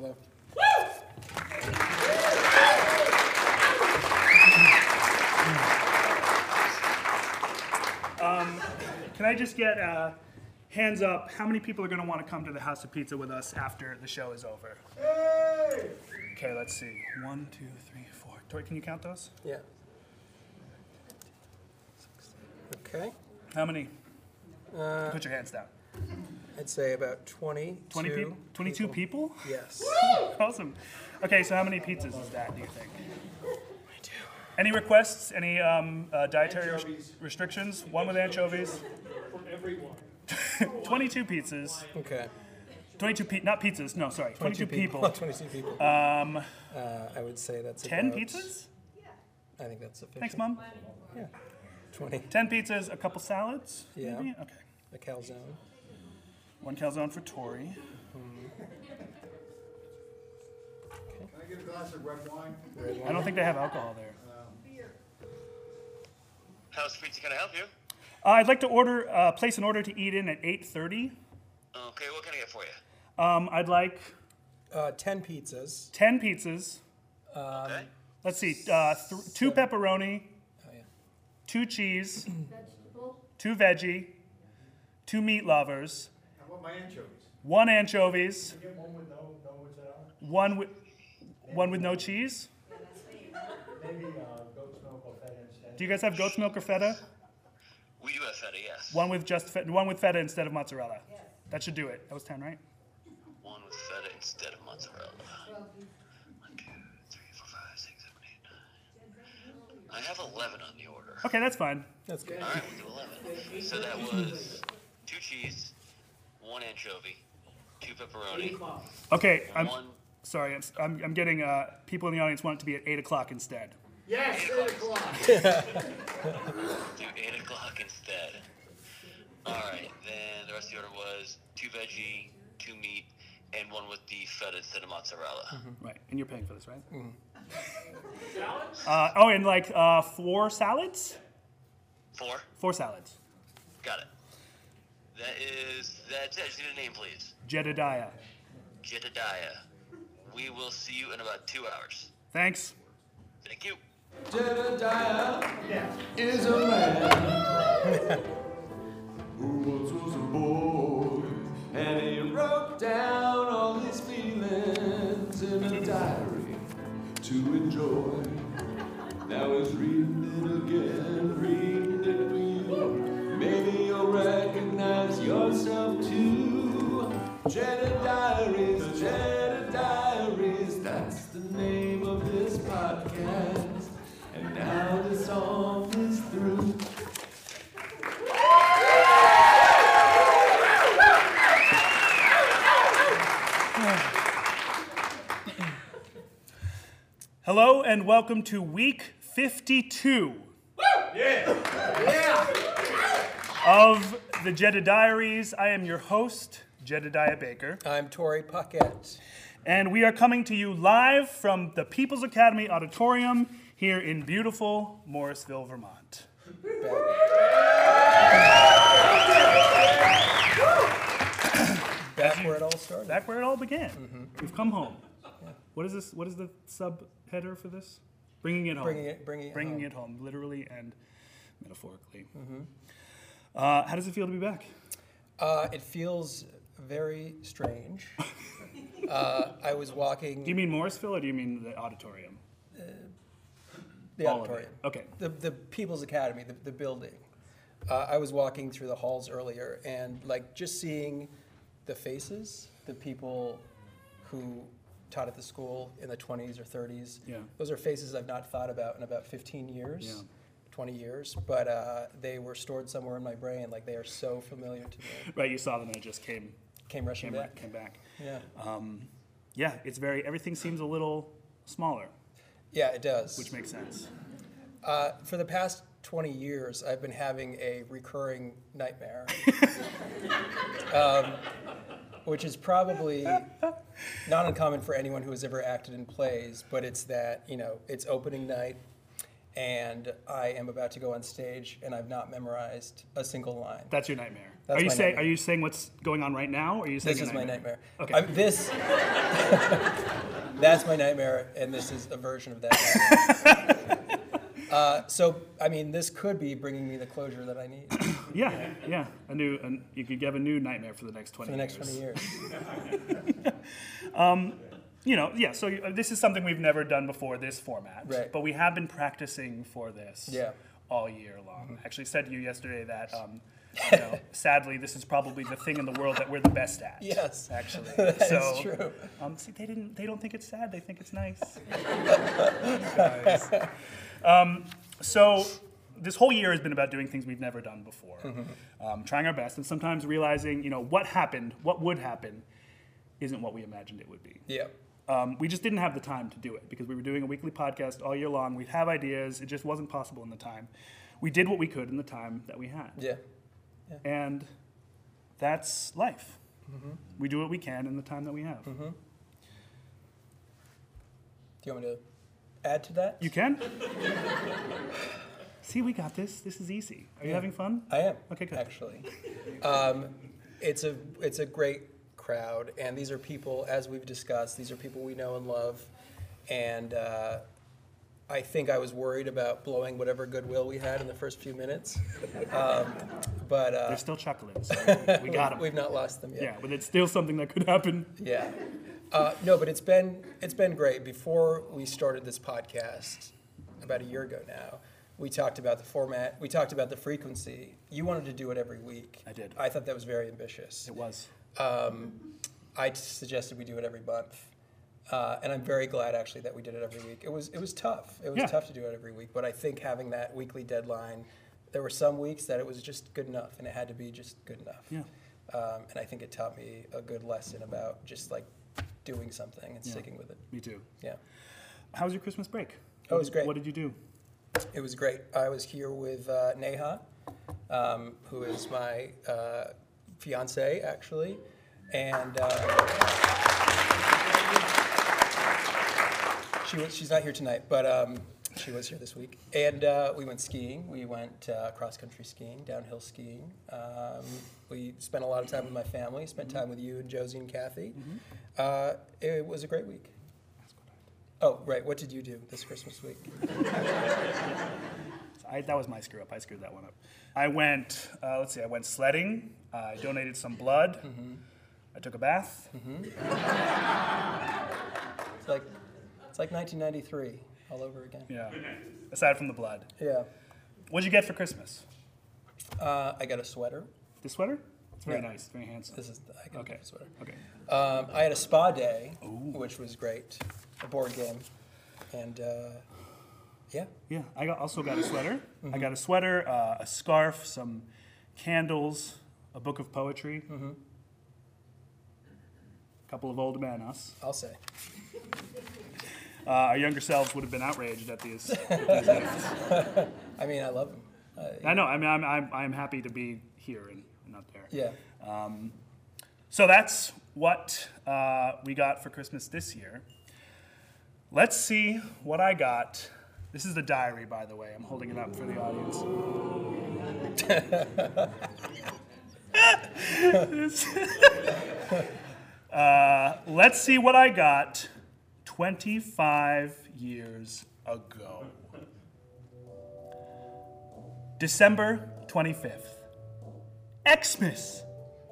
Hello. Can I just get uh, hands up? How many people are going to want to come to the House of Pizza with us after the show is over? Okay, let's see. One, two, three, four. Torrey, can you count those? Yeah. Okay. How many? Put your hands down. I'd say about 20. 20 people? 22 people? Yes. Awesome. Okay, so how many pizzas is that, do you think? Any requests? Any um, uh, dietary res- restrictions? One with anchovies? For everyone. 22 pizzas. Okay. 22 pe- not pizzas, no, sorry. 22, people. 22 people. Um, Uh, I would say that's 10 about- pizzas? I think that's sufficient. Thanks, Mom. Yeah. 20. 10 pizzas, a couple salads? Yeah. Maybe? Okay. A calzone. One calzone for Torrey. Can I get a glass of red wine? Red I don't think they have alcohol there. House Pizza, can I help you? Uh, I'd like to order, uh, place an order to eat in at 8.30. Okay, what can I get for you? Um, I'd like Uh, 10 pizzas. 10 pizzas. Okay. Let's see, uh, th- two pepperoni, Oh, yeah. two cheese, two veggie, two meat lovers, How about my anchovies? one anchovies, Get one with no, no, what's that on? one with, one with no cheese. Maybe, uh, goat's milk or feta instead. Do you guys have goat's milk or feta? We do have feta, yes. One with just fe- one with feta instead of mozzarella. That should do it. That was 10, right? One with feta instead of mozzarella. One, two, three, four, five, six, seven, eight, nine. I have 11 on the order. Okay, that's fine. That's good. All right, we'll do 11. So that was two cheese, one anchovy, two pepperoni, Okay, I'm one. sorry. I'm, I'm, I'm getting uh, people in the audience want it to be at 8 o'clock instead. Yes, eight o'clock. Do 8 o'clock instead. All right, then the rest of the order was two veggie, two meat, and one with the feta instead of mozzarella. Right, and you're paying for this, right? Uh, oh, and like uh, four salads? Four. Four salads. Got it. That is that's it. Just need a name, please. Jedediah. Jedediah. We will see you in about two hours. Thanks. Thank you. Jedediah is a man who once was a boy, and he wrote down all his feelings in a diary to enjoy. Now he's reading it again, yourself too. Jedediah Diaries, Jedediah Diaries, that's the name of this podcast. And now the song is through. Hello and welcome to week 52 of the Jedediah Diaries. I am your host, Jedediah Baker, I'm Torrey Puckett. and we are coming to you live from the People's Academy Auditorium here in beautiful Morrisville, Vermont. Back where it all started. Back where it all began. Mm-hmm. We've come home. What is this? What is the subheader for this? Bringing it home. Bringing it, bringing it Bringing home. it home, literally and metaphorically. Mm-hmm. Uh, how does it feel to be back? Uh, it feels very strange. uh, I was walking Do you mean Morrisville or do you mean the auditorium? the All auditorium. Okay. The, the People's Academy, the, the building. Uh, I was walking through the halls earlier and like just seeing the faces, the people who taught at the school in the 20s or 30s. Yeah. Those are faces I've not thought about in about 15 years, Yeah. 20 years, but uh, they were stored somewhere in my brain. Like they are so familiar to me. Right, you saw them and it just came Came rushing came back. Came back. Yeah. Yeah, it's very everything seems a little smaller, Yeah, it does. which makes sense. Uh, for the past 20 years, I've been having a recurring nightmare, um, which is probably not uncommon for anyone who has ever acted in plays, but it's that, you know, it's opening night and I am about to go on stage, and I've not memorized a single line. That's your nightmare. That's are you saying? Are you saying what's going on right now? Or are you saying This is my nightmare. Okay. I- this. that's my nightmare, and this is a version of that. uh, so, I mean, this could be bringing me the closure that I need Yeah, yeah. A new, an, you could have a new nightmare for the next twenty. for the next years. 20 years. You know, yeah. So uh, this is something we've never done before. This format, Right. But we have been practicing for this. Yeah. Mm-hmm. All year long. I actually said to you yesterday that, um, you know, sadly, this is probably the thing in the world that we're the best at. Yes. Actually. That is so, true. Um, see, they didn't. They don't think it's sad. They think it's nice. Um, so this whole year has been about doing things we've never done before, Mm-hmm. um, trying our best, and sometimes realizing, you know, what happened, what would happen, isn't what we imagined it would be. Yeah. Um, we just didn't have the time to do it because we were doing a weekly podcast all year long. We'd have ideas. It just wasn't possible in the time. We did what we could in the time that we had. Yeah. And that's life. Mm-hmm. We do what we can in the time that we have. Do you want me to add to that? You can? See, we got this. This is easy. Are you having fun? I am. Okay, good. Actually, um, it's a it's a great crowd, and these are people, as we've discussed, these are people we know and love, and uh, I think I was worried about blowing whatever goodwill we had in the first few minutes, um, but uh, They're still chuckling. So we got them. we've not lost them yet. Yeah, but it's still something that could happen. Yeah. Uh, no, but it's been it's been great. Before we started this podcast, about a year ago now, we talked about the format. We talked about the frequency. You wanted to do it every week. I did. I thought that was very ambitious. It was. Um, I suggested we do it every month, uh, and I'm very glad actually that we did it every week. It was it was tough. It was Yeah. tough to do it every week, but I think having that weekly deadline, there were some weeks that it was just good enough, and it had to be just good enough. Yeah. Um, and I think it taught me a good lesson about just like doing something and Yeah. sticking with it. Me too. Yeah, How was your Christmas break? Oh, it was great. What did you do? it was great. I was here with uh, Neha, um, who is my uh, fiance actually, and. Uh, She was, she's not here tonight, but um, she was here this week. And uh, we went skiing. We went uh, cross country skiing, downhill skiing. Um, we spent a lot of time with my family, spent time with you and Josie and Kathy. Uh, it was a great week. Oh, right. What did you do this Christmas week? I, that was my screw up. I screwed that one up. I went, uh, let's see, I went sledding. I donated some blood. Mm-hmm. I took a bath. It's like it's like 1993 all over again. Yeah. Aside from the blood. Yeah. What'd you get for Christmas? Uh, I got a sweater. The sweater? It's very Yeah. nice, very handsome. This is I got Okay. a sweater. Okay. Um, I had a spa day, which was great. A board game, and uh, yeah, Yeah, I got, also got a sweater. I got a sweater, uh, a scarf, some candles, a book of poetry, a couple of old men, us. I'll say. Uh, our younger selves would have been outraged at these. at these. I mean, I love them. Uh, I know. I mean, I'm, I'm, I'm happy to be here and not there. yeah. So that's what uh, we got for Christmas this year. Let's see what I got. This is the diary, by the way. I'm holding it up for the audience. uh, let's see what I got 25 years ago. December 25th. Xmas!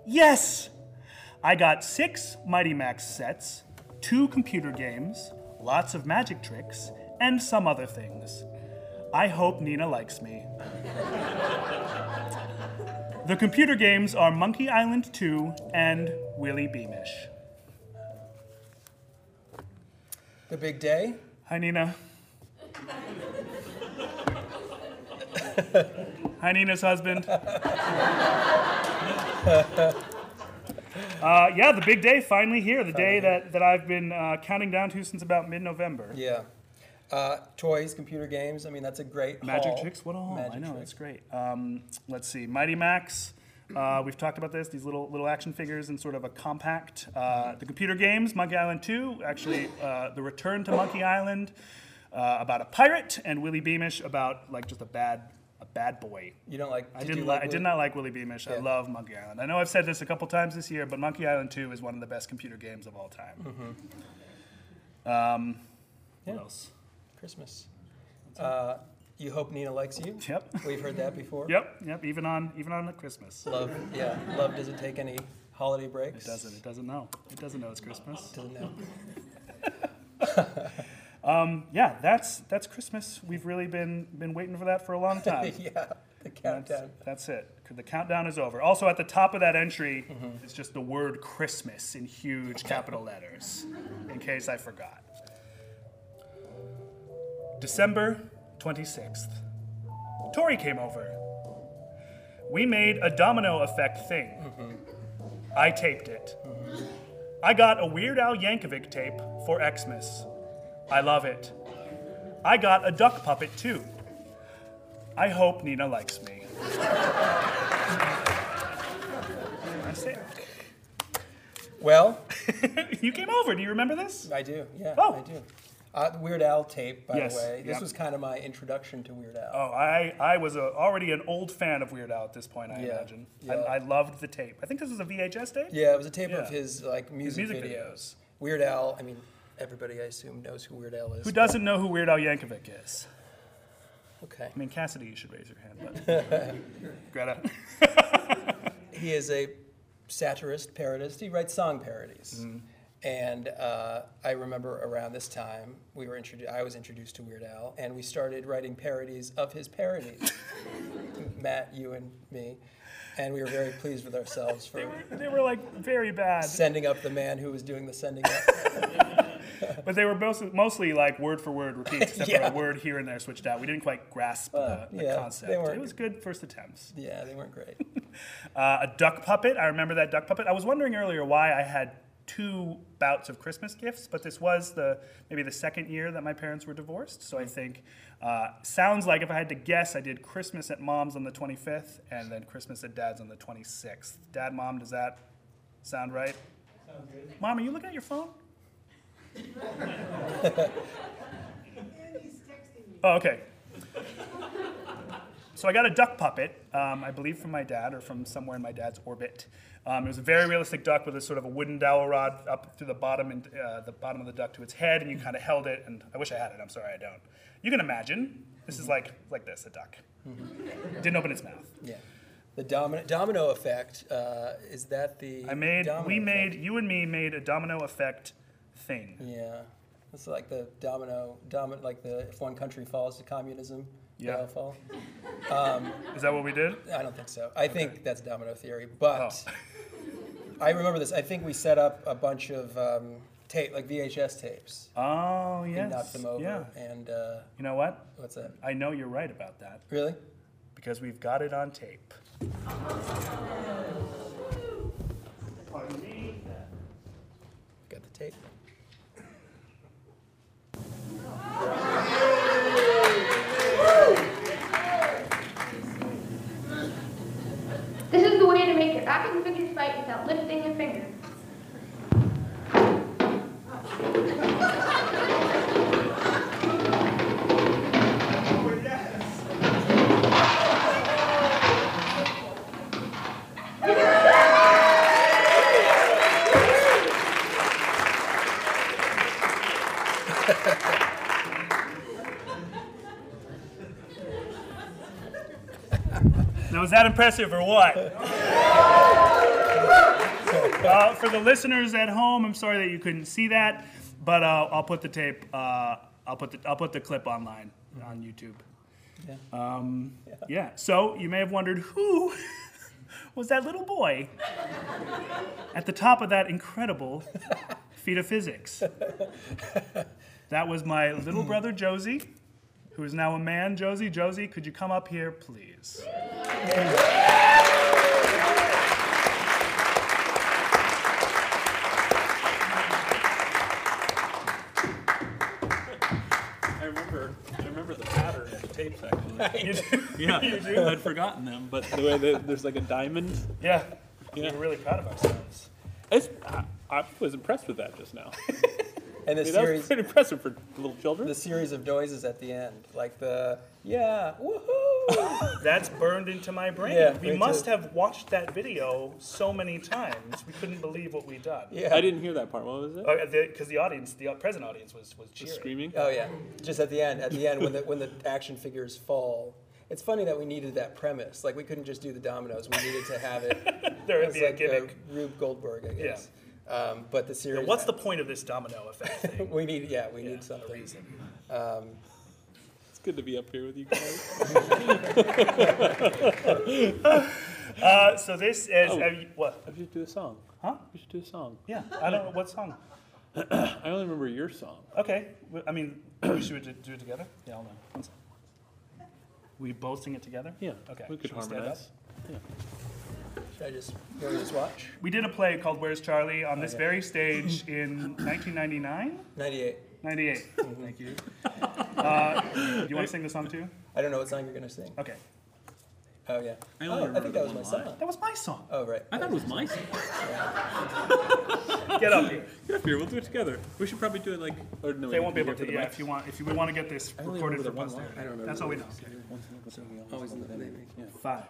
Yes! I got six Mighty Max sets, two computer games, lots of magic tricks, and some other things. I hope Nina likes me. the computer games are Monkey Island 2 and Willy Beamish. The big day. Hi, Nina. Hi, Nina's husband. Uh, yeah, the big day finally here. The day that, that I've been uh, counting down to since about mid November. Yeah. Uh, toys, computer games. I mean, that's a great Magic haul. Tricks, what a haul! I Magic know Tricks. it's great. Um, let's see, Mighty Max. Uh, we've talked about this. These little little action figures in sort of a compact. Uh, the computer games, Monkey Island 2. Actually, uh, the Return to Monkey Island. uh, about a pirate, and Willy Beamish about like just a bad a bad boy. You don't like? I did didn't you li- like I did not like Willy Beamish. I love Monkey Island. I know I've said this a couple times this year, but Monkey Island 2 is one of the best computer games of all time. Mm-hmm. Um, what else? Christmas. Uh, you hope Nina likes you. Yep. We've heard that before. Yep, yep. Even on even on the Christmas. Love, yeah. Love doesn't take any holiday breaks. It doesn't. It doesn't know. It doesn't know it's Christmas. Doesn't know. Yeah, that's that's Christmas. We've really been been waiting for that for a long time. yeah. The That's, countdown. that's it. The countdown is over. Also, at the top of that entry, Mm-hmm. it's just the word Christmas in huge capital letters, in case I forgot. December 26th. Torrey came over. We made a domino effect thing. Mm-hmm. I taped it. I got a Weird Al Yankovic tape for Xmas. I love it. I got a duck puppet too. I hope Nina likes me. That's it. Well, you came over. Do you remember this? I do. Yeah, Oh. I do. Uh, the Weird Al tape, by Yes, the way. This yep. was kind of my introduction to Weird Al. Oh, I, I was a, already an old fan of Weird Al at this point, I Yeah, imagine. yeah. I, I loved the tape. I think this was a VHS tape? Yeah, it was a tape of his like music, music videos. videos. Weird Al. I mean, everybody I assume knows who Weird Al is. Who doesn't know who Weird Al Yankovic is? Okay. I mean, Cassidy, you should raise your hand. But Greta. He is a satirist, parodist. He writes song parodies. Mm-hmm. And uh, I remember around this time, we were introdu- I was introduced to Weird Al, and we started writing parodies of his parodies. Matt, you, and me. And we were very pleased with ourselves for They were, they were like very bad, sending up the man who was doing the sending up. but they were mostly, mostly like word for word repeats, except Yeah. for a word here and there switched out. We didn't quite grasp Uh, the, the yeah, concept. It was good first attempts. yeah, they weren't great. Uh, a duck puppet. I remember that duck puppet. I was wondering earlier why I had two bouts of Christmas gifts, but this was the maybe the second year that my parents were divorced. So I think uh, sounds like if I had to guess, I did Christmas at mom's on the 25th and then Christmas at dad's on the 26th. Dad, mom, does that sound right? Sounds good. Mom, are you looking at your phone? oh, okay. So I got a duck puppet, um, I believe from my dad or from somewhere in my dad's orbit. Um, it was a very realistic duck with a sort of a wooden dowel rod up through the bottom and uh, the bottom of the duck to its head, and you kind of held it. And I wish I had it. I'm sorry I don't. You can imagine this is like like this, a duck. Didn't open its mouth. Yeah. The domino, domino effect, uh, is that the. I made. We effect? made. You and me made a domino effect thing. Yeah. It's like the domino, domino, like the if one country falls to communism, Yeah. all fall. Is that what we did? I don't think so. I think that's domino theory, but Oh. I remember this. I think we set up a bunch of um, tape, like VHS tapes, Oh and yes. knocked them over. Yeah. And uh, You know what? what's that? I know you're right about that Really? because we've got it on tape. Pardon me. Got the tape. This is the to make your fight without lifting a finger. Now, was that impressive or what? Uh, for the listeners at home, I'm sorry that you couldn't see that, but uh, I'll put the tape. Uh, I'll put the I'll put the clip online on YouTube. Um, yeah. So you may have wondered who was that little boy at the top of that incredible feat of physics. That was my little brother Josie, who is now a man. Josie, Josie, could you come up here, please? I tapes actually. You do? Yeah, You do? I'd forgotten them, but the way that there's like a diamond, Yeah. Yeah. We're really proud of ourselves. it's, I, I was impressed with that just now. And the I mean, that was series, pretty impressive for little children. the series of noises at the end, like the yeah, woohoo. That's burned into my brain. Yeah, we must too. have watched that video so many times. We couldn't believe what we'd done. Yeah. I didn't hear that part. What was it? Because the audience, the present audience, was was Just cheering. screaming. Oh yeah, just at the end. At the end, when the when the action figures fall, it's funny that we needed that premise. Like we couldn't just do the dominoes. We needed to have it. There would as be a like gimmick. Rube Goldberg, I guess. Um, but the Yeah, series. what's the point of this domino effect thing? we need? Yeah, we Yeah, need a something. reason. Um, It's good to be up here with you guys. Uh, so this is Oh. you- what? we should do a song. Huh? We should do a song. Yeah, I don't know what song. I only remember your song. Okay, I mean, we should do do it together. Yeah, hold on. One second. We both sing it together. Yeah. Okay. We could should stand up? harmonize. should I just go just watch? We did a play called Where's Charley on this Okay. very stage in 1999, Ninety-eight. 98. Thank you. Uh, do you want to sing the song too? I don't know what song you're gonna sing. Okay. Oh yeah. I oh, I remember think that was my one line. song. That was my song. Oh right. I thought it was my song. Get up here. Get up here. We'll do it together. We should probably do it like. Or no, They we won't be can able do it to. for the Yeah, if you want, if you want to get this I only recorded for remember the one line. posterity. I don't remember That's all we know. Always in the beginning. Five,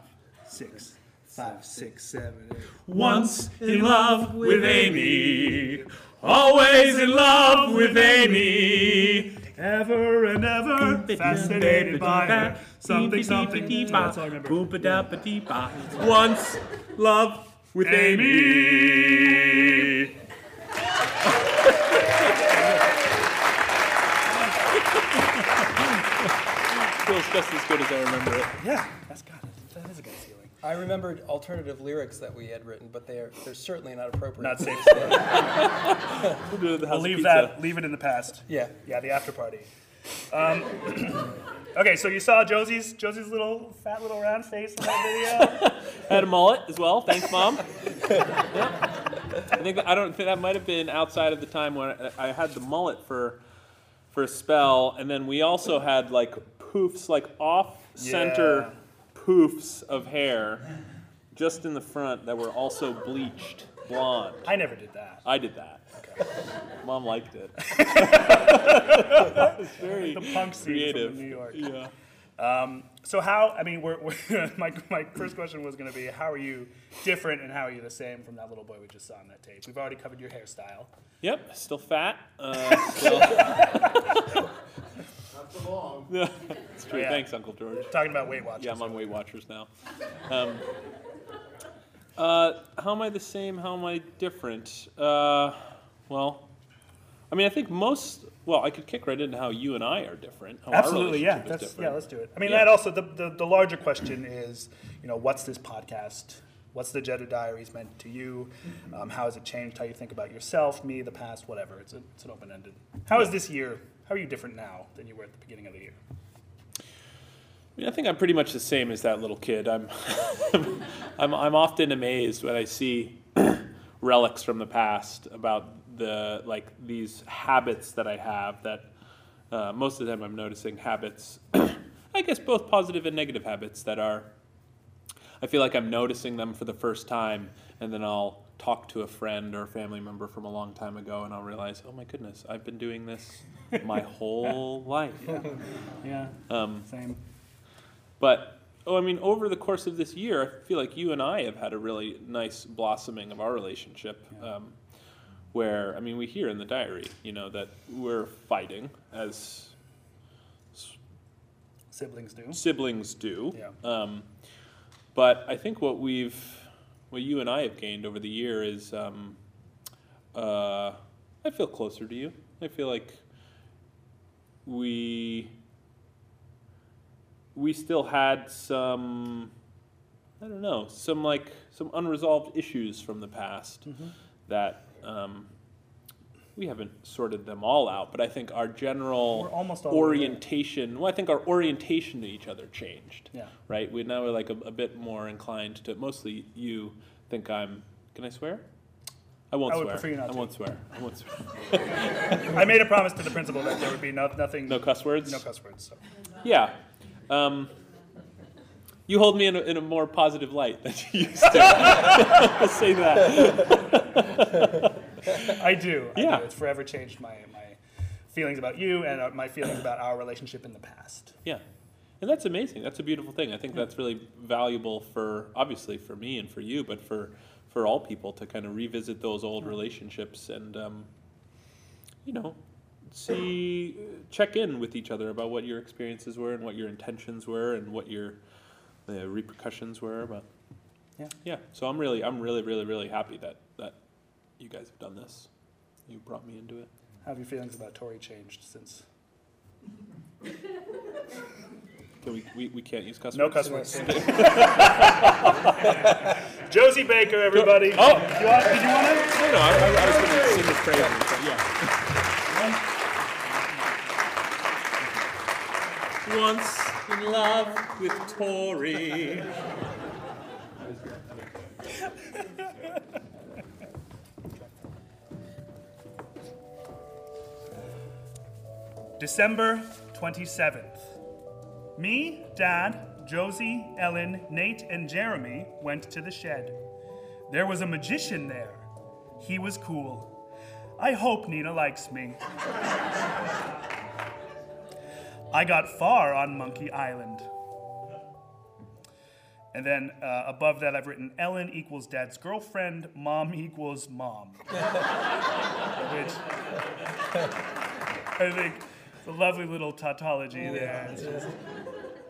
six, five, six, seven, eight. Once in love with Amy, always in love with Amy. Ever and ever fascinated by her. Something, something. That's all I remember. Boom-ba-da-ba-dee-ba. Once love with Amy. Amy. Feels just as good as I remember it. Yeah, that's got it. That is good feeling. I remembered alternative lyrics that we had written, but they are they're certainly not appropriate. Not safe. We'll do it at the House We'll of leave Pizza. that. Leave it in the past. Yeah. Yeah, the after party. Um, okay, so you saw Josie's Josie's little fat little round face in that video. Had a mullet as well. Thanks, mom. yeah. I think that, I don't think that might have been outside of the time when I I had the mullet for for a spell, and then we also had like poofs, like off center poofs of hair, just in the front that were also bleached blonde. I never did that. I did that. Mom liked it. it's very The punk scene creative. New York. Yeah. Um, so how? I mean, we're, we're, my my first question was going to be, how are you different and how are you the same from that little boy we just saw on that tape? We've already covered your hairstyle. Yep. Still fat. Uh, still. Not for long. it's true. Oh, yeah. Thanks, Uncle George. Talking about Weight Watchers. Yeah, I'm on Weight Watchers now. Um, uh, how am I the same? How am I different? Uh, well, I mean, I think most. Well, I could kick right into how you and I are different. How our Absolutely, yeah. relationship is That's, different. yeah, let's do it. I mean, Yeah. that also the, the the larger question is, you know, what's this podcast? What's the Jedi Diaries meant to you? Um, how has it changed how you think about yourself, me, the past, whatever? It's a, it's an open ended. How is this year? How are you different now than you were at the beginning of the year? I mean, I think I'm pretty much the same as that little kid. I'm, I'm, I'm often amazed when I see relics from the past about the like these habits that I have. That uh, most of the time I'm noticing habits, I guess both positive and negative habits that are. I feel like I'm noticing them for the first time, and then I'll talk to a friend or a family member from a long time ago, and I'll realize, oh my goodness, I've been doing this my whole life. Yeah, Um, same. but oh, I mean, over the course of this year, I feel like you and I have had a really nice blossoming of our relationship. Um, where I mean, we hear in the diary, you know, that we're fighting as Siblings do. siblings do. Yeah. Um, but I think what we've, what you and I have gained over the year is, um, uh, I feel closer to you. I feel like we, we still had some, I don't know, some like some unresolved issues from the past Mm-hmm. that um, we haven't sorted them all out. But I think our general We're almost all the way there. orientation. Well, I think our orientation to each other changed. Yeah. Right. We now we're like a, a bit more inclined to. Mostly, you think I'm. Can I swear? I won't I would swear. prefer you not I to. won't swear. I won't swear. I made a promise to the principal that there would be no, nothing. No cuss words. No cuss words. So. Yeah. Um, you hold me in a, in a more positive light than you used to. I'll say that. I do. I Yeah. do. It's forever changed my, my feelings about you and uh, my feelings about our relationship in the past. Yeah. And that's amazing. That's a beautiful thing. I think that's really valuable for obviously for me and for you, but for for all people to kind of revisit those old relationships and um, you know see check in with each other about what your experiences were and what your intentions were and what your the repercussions were. But Yeah. yeah. So I'm really I'm really really really happy that that you guys have done this. You brought me into it. How have your feelings about Torrey changed since? Can we, we, we can't use cuss No words? cuss words. Josie Baker, everybody. Oh! you want, did you want to? No, no, I, I, I was going to sing his praises, but yeah. Once in love with Torrey. December 27th. Me, Dad, Josie, Ellen, Nate, and Jeremy went to the shed. There was a magician there. He was cool. I hope Nina likes me. I got far on Monkey Island. And then uh, above that, I've written Ellen equals dad's girlfriend, mom equals mom. Which I think a lovely little tautology there. It's just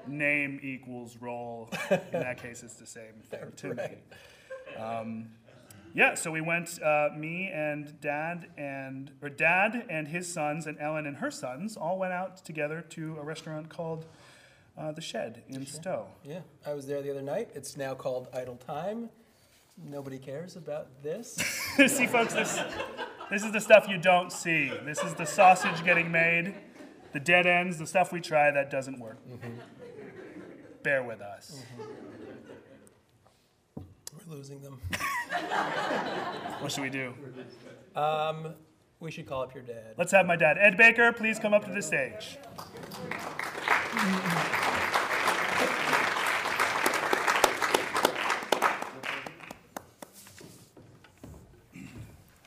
name equals role. In that case, it's the same thing to me. Um, yeah, so we went, uh, me and dad and, or dad and his sons and Ellen and her sons all went out together to a restaurant called uh, The Shed in Stowe. Yeah, I was there the other night. It's now called Idletyme. Nobody cares about this. see, folks, this, this is the stuff you don't see. This is the sausage getting made, the dead ends, the stuff we try that doesn't work. Bear with us. We're losing them. What should we do? Um, we should call up your dad. Let's have my dad. Ed Baker, please come up to the stage.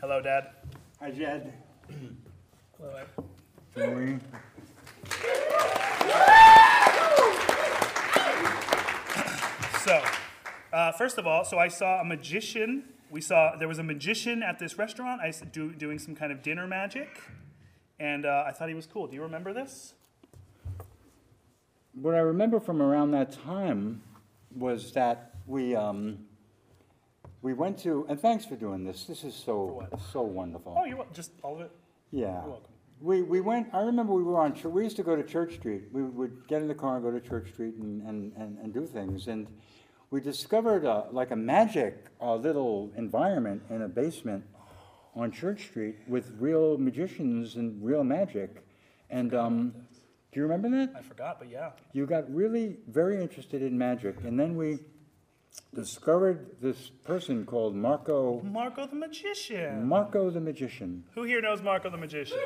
Hello, Dad. Hi, Jed. Hello, Ed. Joey. So, uh, first of all, so I saw a magician. We saw there was a magician at this restaurant. I do, doing some kind of dinner magic, and uh, I thought he was cool. Do you remember this? What I remember from around that time was that we, um, we went to, and thanks for doing this. This is so, so wonderful. Oh, you want just all of it? Yeah. You're welcome. We, we went, I remember we were on, we used to go to Church Street. We would get in the car and go to Church Street and, and, and, and do things. And we discovered a, like a magic uh, little environment in a basement on Church Street with real magicians and real magic. And um, do you remember that? I forgot, but yeah. You got really very interested in magic. And then we discovered this person called Marco, Marco the magician. Marco the Magician. Who here knows Marco the magician?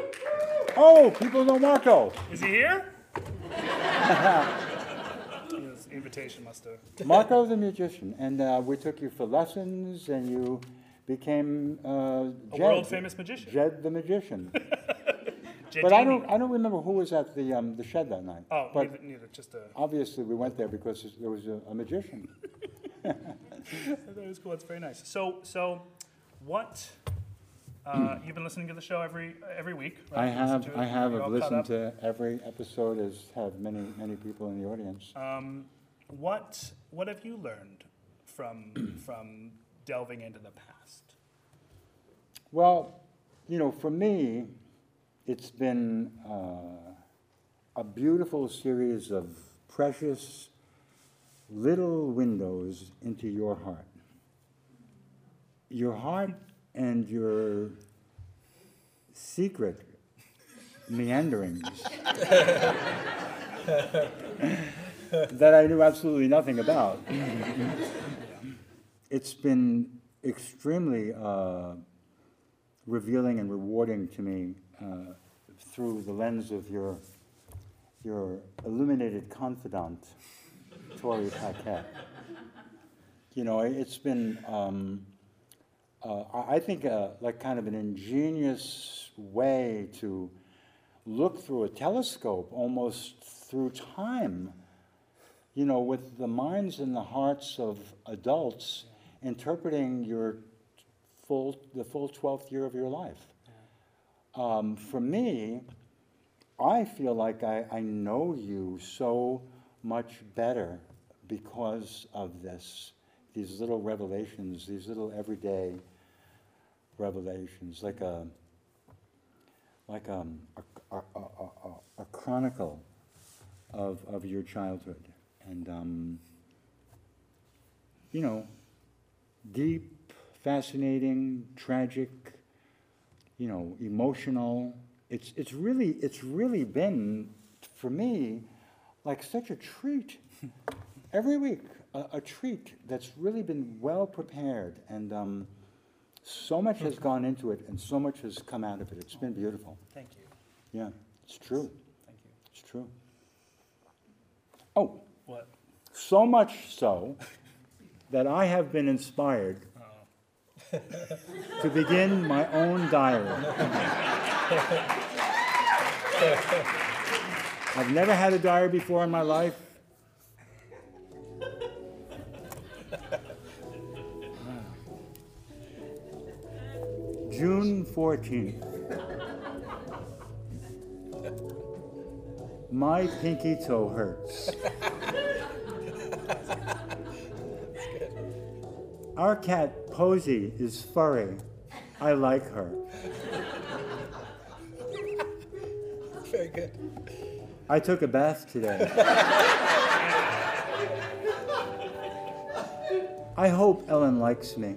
Oh, people know Marco. Is he here? His invitation must have. Marco the magician, and uh, we took you for lessons, and you became uh, A world famous magician. Jed the magician. but I don't, I don't remember who was at the um, the shed that night. Oh, but neither, neither. Just a. obviously we went there because there was a, a magician. That was cool. That's very nice. So, so, what? Uh, you've been listening to the show every every week. Right? I have. I have I've listened to every episode, as have many many people in the audience. Um, what What have you learned from from delving into the past? Well, you know, for me, it's been uh, a beautiful series of precious little windows into your heart. Your heart and your secret meanderings that I knew absolutely nothing about. It's been extremely uh, revealing and rewarding to me uh, through the lens of your, your illuminated confidant, Torrey Paquette. You know, it's been um, uh, I, I think uh, like kind of an ingenious way to look through a telescope, almost through time, you know, with the minds and the hearts of adults interpreting your full, the full 12th year of your life. Um, for me, I feel like I, I know you so much better because of this, these little revelations, these little everyday revelations, like a, like um, a, a, a, a, a chronicle of, of your childhood. And, um, you know, deep, fascinating, tragic, you know, emotional. It's, it's really, it's really been, for me, like such a treat. Every week, a, a treat that's really been well prepared. And um, so much has gone into it and so much has come out of it. It's been beautiful. Thank you. Yeah, it's true. Thank you. It's true. Oh, What? so much so that I have been inspired to begin my own diary. I've never had a diary before in my life. June 14th. My pinky toe hurts. Our cat Posy is furry. I like her. Very good. I took a bath today. I hope Ellen likes me.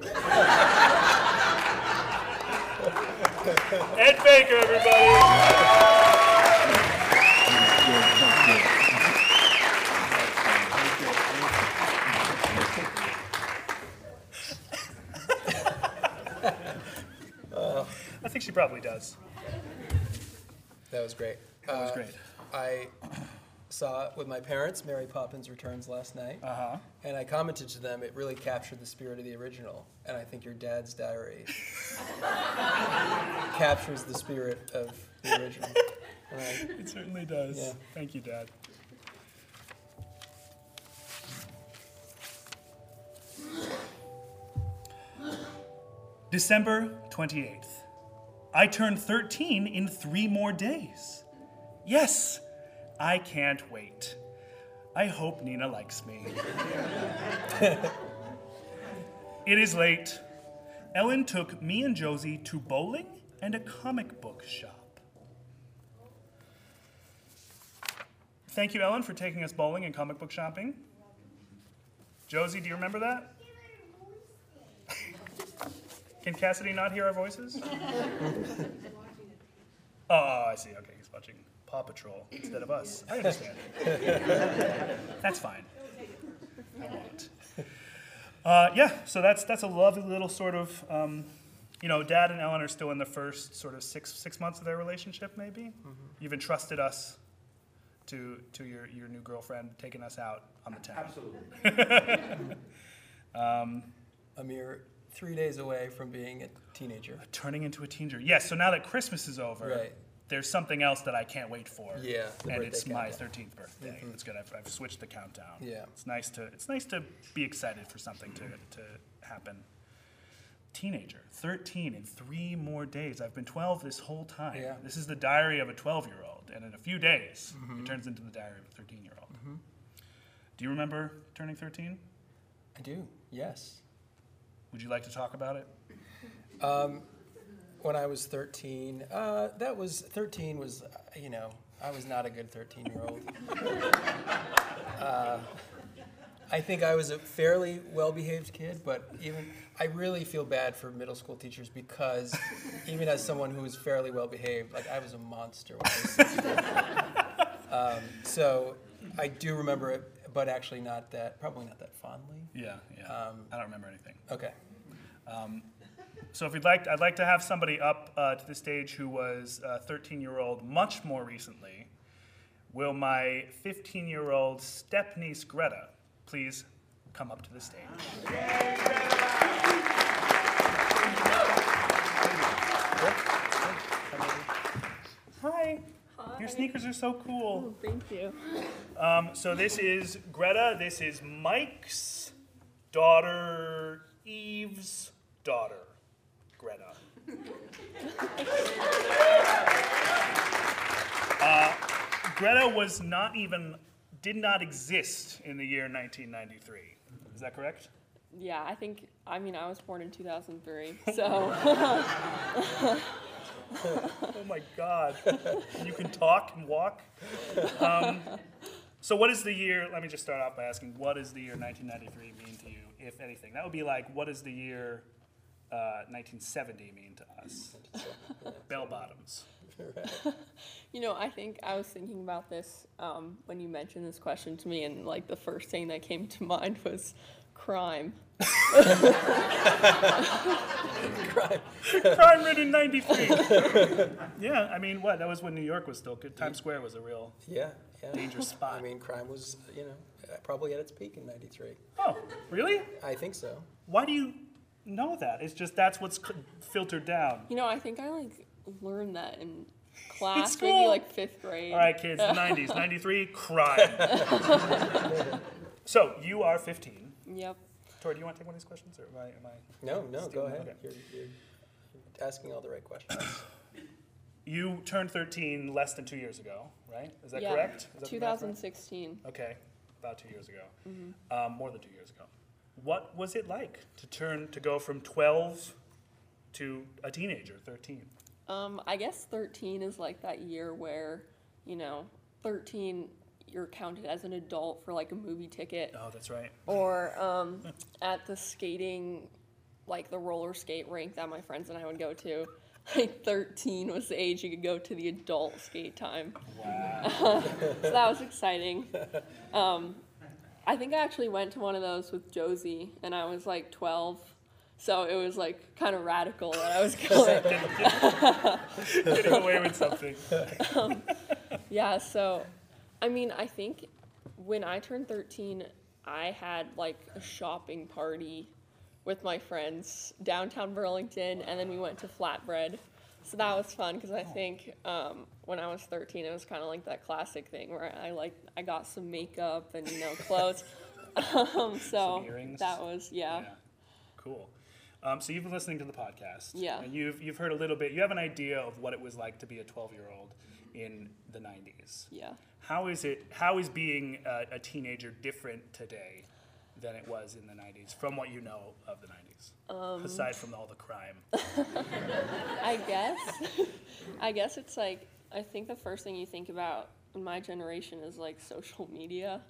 Ed Baker, everybody. I think she probably does. That was great. That was Uh, great. I saw it with my parents, Mary Poppins Returns last night, Uh huh. and I commented to them it really captured the spirit of the original. And I think your dad's diary captures the spirit of the original. I- It certainly does. Yeah. Thank you, Dad. December 28th. I turn 13 in three more days. Yes, I can't wait. I hope Nina likes me. it is late. Ellen took me and Josie to bowling and a comic book shop. Thank you, Ellen, for taking us bowling and comic book shopping. Josie, do you remember that? Can Cassidy not hear our voices? oh, I see. Okay, he's watching Paw Patrol instead of us. I understand. that's fine. I won't. Uh, yeah, so that's that's a lovely little sort of, um, you know, Dad and Ellen are still in the first sort of six six months of their relationship. Maybe you've entrusted us to to your your new girlfriend, taking us out on the town. Absolutely. a mere three days away from being a teenager. Turning into a teenager. Yes. So now that Christmas is over, Right. There's something else that I can't wait for. Yeah, the and birthday it's my countdown. 13th birthday. Mm-hmm. It's good. I've, I've switched the countdown. Yeah. It's nice to it's nice to be excited for something to to happen. Teenager, 13 in three more days. I've been 12 this whole time. Yeah. This is the diary of a 12 year old, and in a few days, Mm-hmm. it turns into the diary of a 13 year old. Mm-hmm. Do you remember turning 13? I do, yes. Would you like to talk about it? Um, When I was 13, uh, that was 13 was, uh, you know, I was not a good 13 year old. uh, I think I was a fairly well behaved kid, but even I really feel bad for middle school teachers because even as someone who was fairly well behaved, like I was a monster when I was um, so I do remember it, but actually not that, probably not that fondly. Yeah, yeah. Um, I don't remember anything. Okay. So if you'd like, I'd like to have somebody up uh, to the stage who was a 13-year-old much more recently. Will my 15-year-old step-niece Greta please come up to the stage? Hi. Hi. Your sneakers are so cool. Thank you. Um, so this is Greta. This is Mike's daughter, Eve's daughter, Greta. Uh, Greta was not even, did not exist in the year 1993. Is that correct? Yeah, I think, I mean, I was born in 2003, so. Oh my God. you can talk and walk. Um, so, what is the year? Let me just start off by asking, what does the year 1993 mean to you, if anything? That would be like, what does the year uh, 1970 mean to us? Bell bottoms. You know, I think I was thinking about this um, when you mentioned this question to me, and like the first thing that came to mind was crime. Crime crime ridden 93. yeah, I mean, what? That was when New York was still good. Times Square was a real. Yeah, yeah. Dangerous spot. I mean, crime was, you know, probably at its peak in '93. Oh, really? I think so. Why do you know that? It's just that's what's filtered down. You know, I think I like learned that in class, school. maybe like fifth grade. All right, kids, the 90s, 93, crime. so, you are 15. Yep. Torrey, do you want to take one of these questions, or am I? Am I No, no, go ahead. okay. You're, you're asking all the right questions. you turned 13 less than two years ago, right? Is that yeah. correct? Is that the math right? 2016. Okay, about two years ago. Mm-hmm. Um, more than two years ago. What was it like to turn to go from 12 to a teenager, 13? Um, I guess 13 is like that year where, you know, 13 you're counted as an adult for like a movie ticket Oh, that's right. or um, at the skating like the roller skate rink that my friends and I would go to like 13 was the age you could go to the adult skate time Wow. so that was exciting um, I think I actually went to one of those with Josie and I was like 12 so it was like kind of radical that I was going Getting away with something. Yeah, so I mean, I think when I turned 13, I had like a shopping party with my friends downtown Burlington, and then we went to Flatbread. So that was fun because I think um, when I was 13, it was kind of like that classic thing where I like I got some makeup and you know clothes. um, so Some earrings. that was yeah. Cool. Um, so you've been listening to the podcast. Yeah. And you've, you've heard a little bit, you have an idea of what it was like to be a 12 year old in the 90s. yeah. How is it, how is being a, a teenager different today than it was in the 90s from what you know of the 90s? Um, Aside from all the crime. I guess. I guess it's like I think the first thing you think about in my generation is like social media,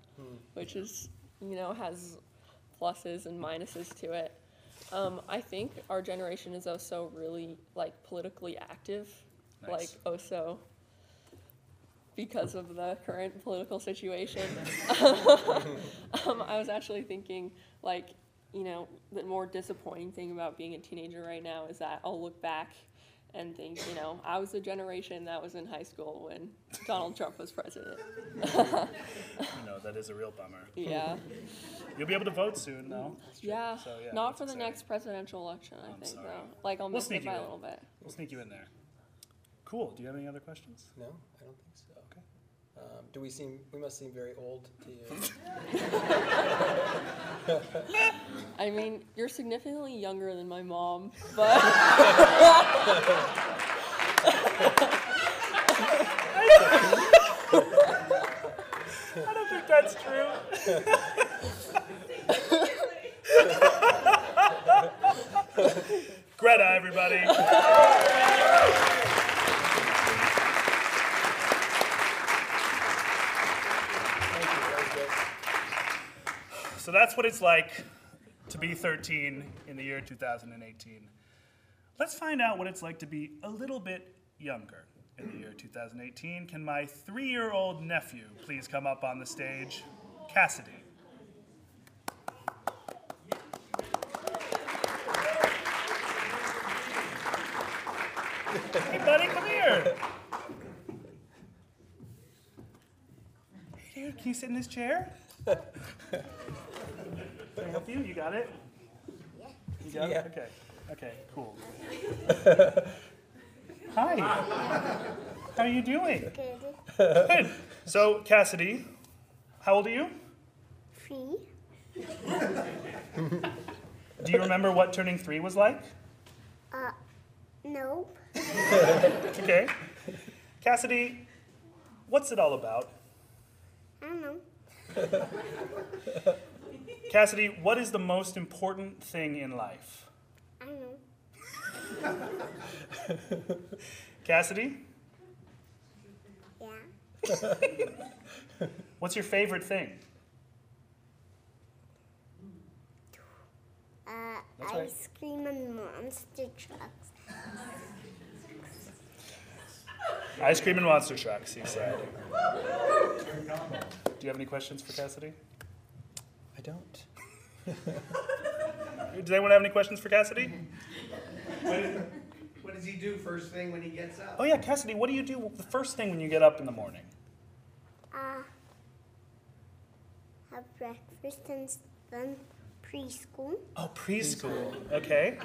which is you know has pluses and minuses to it. Um, I think our generation is also really like politically active, Nice. like also because of the current political situation. um, I was actually thinking like you know, the more disappointing thing about being a teenager right now is that I'll look back and think, you know, I was the generation that was in high school when Donald Trump was president. you know, that is a real bummer. Yeah. You'll be able to vote soon, though. Yeah. So, yeah, Not for the exciting. next presidential election, I I'm think, sorry. though. Like, I'll We'll miss sneak it you by a in. little bit. We'll sneak you in there. Cool. Do you have any other questions? No, I don't think so. Okay. Um, do we seem? We must seem very old to you. I mean, you're significantly younger than my mom, but. I don't think that's true. Greta, everybody. Thank you. That was great. So that's what it's like to be 13 in the year 2018. Let's find out what it's like to be a little bit younger in the year 2018. Can my three year old nephew please come up on the stage? Cassidy. Hey, buddy, come here. Hey, dude, can you sit in this chair? Can I help you? You got it? You got Yeah. it? Okay. Okay, cool. Hi. How are you doing? Good. Good. So, Cassidy, how old are you? Three. Do you remember what turning three was like? Uh, nope. Okay. Cassidy, what's it all about? I don't know. Cassidy, what is the most important thing in life? I know. Cassidy, Yeah. what's your favorite thing? Uh, That's right. ice cream and monster trucks. Ice cream and monster trucks, he said. Do you have any questions for Cassidy? I don't. Does anyone have any questions for Cassidy? What does he do first thing when he gets up? Oh yeah, Cassidy, what do you do the first thing when you get up in the morning? Uh, have breakfast and then preschool. Oh, preschool. Okay.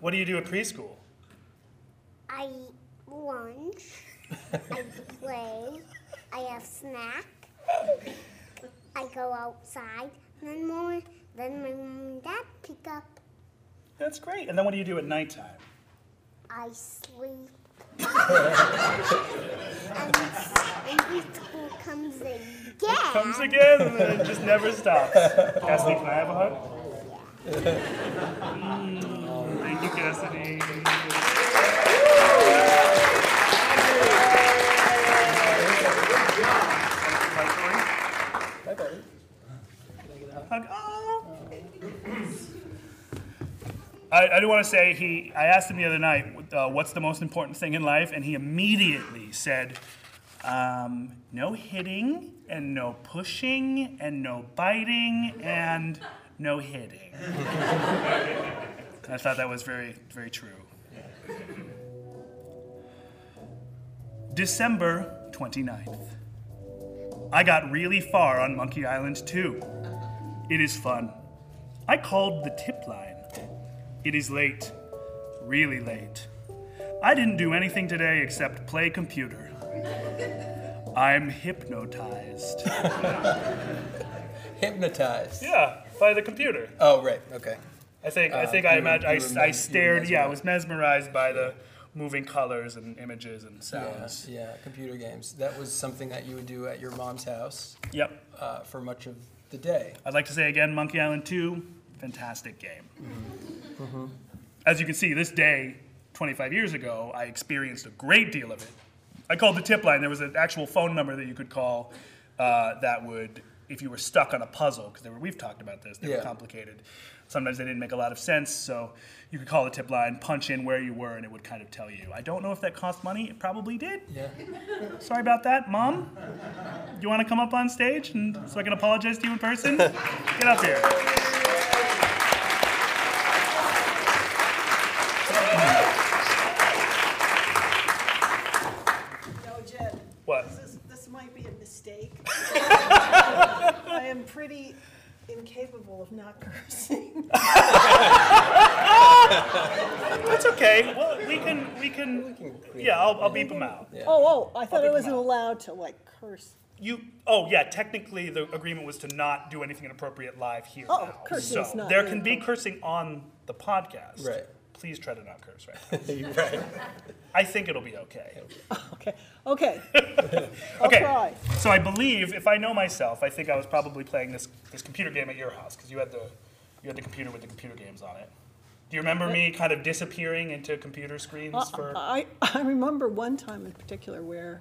What do you do at preschool? I eat lunch. I play. I have snack. I go outside. Then more. Then my mom and dad pick up. That's great. And then what do you do at nighttime? I sleep. and, and preschool comes again. Comes again and then it just never stops. Cassidy, can I have a hug? Mm, thank you, Cassidy. Hug. Oh. I, I do want to say he. I asked him the other night, uh, "What's the most important thing in life?" And he immediately said, um, "No hitting, and no pushing, and no biting, and no hitting." I thought that was very, very true. December 29th. I got really far on Monkey Island too. It is fun. I called the tip line. It is late. Really late. I didn't do anything today except play computer. I'm hypnotized. Hypnotized. yeah, by the computer. Oh, right. Okay. I think I Uh, think I imagine I, were I mes- you were stared. Yeah, I was mesmerized by the moving colors and images and Yeah, sounds. yeah, computer games. That was something that you would do at your mom's house Yep. uh, for much of the day. I'd like to say again, Monkey Island 2, fantastic game. Mm-hmm. As you can see, this day, 25 years ago, I experienced a great deal of it. I called the tip line. There was an actual phone number that you could call uh, that would, if you were stuck on a puzzle, because we've talked about this, they were complicated. Sometimes they didn't make a lot of sense, so you could call the tip line, punch in where you were, and it would kind of tell you. I don't know if that cost money. It probably did. Yeah. Sorry about that, Mom. You want to come up on stage and so I can apologize to you in person? Get up here. No, Jed. What? This, is, this might be a mistake. I am pretty incapable of not cursing. That's okay. Well, we can, we can. Yeah, I'll, I'll beep them out. Oh, oh, I thought I wasn't allowed to like curse. You. Oh, yeah. Technically, the agreement was to not do anything inappropriate live here. Oh, now. cursing is so not there can be cursing on the podcast. Right. Please try to not curse right now. You're right. I think it'll be okay. Okay, okay. I'll Okay. try. So I believe, if I know myself, I think I was probably playing this, this computer game at your house because you had the you had the computer with the computer games on it. Do you remember me kind of disappearing into computer screens Uh, for? I, I remember one time in particular where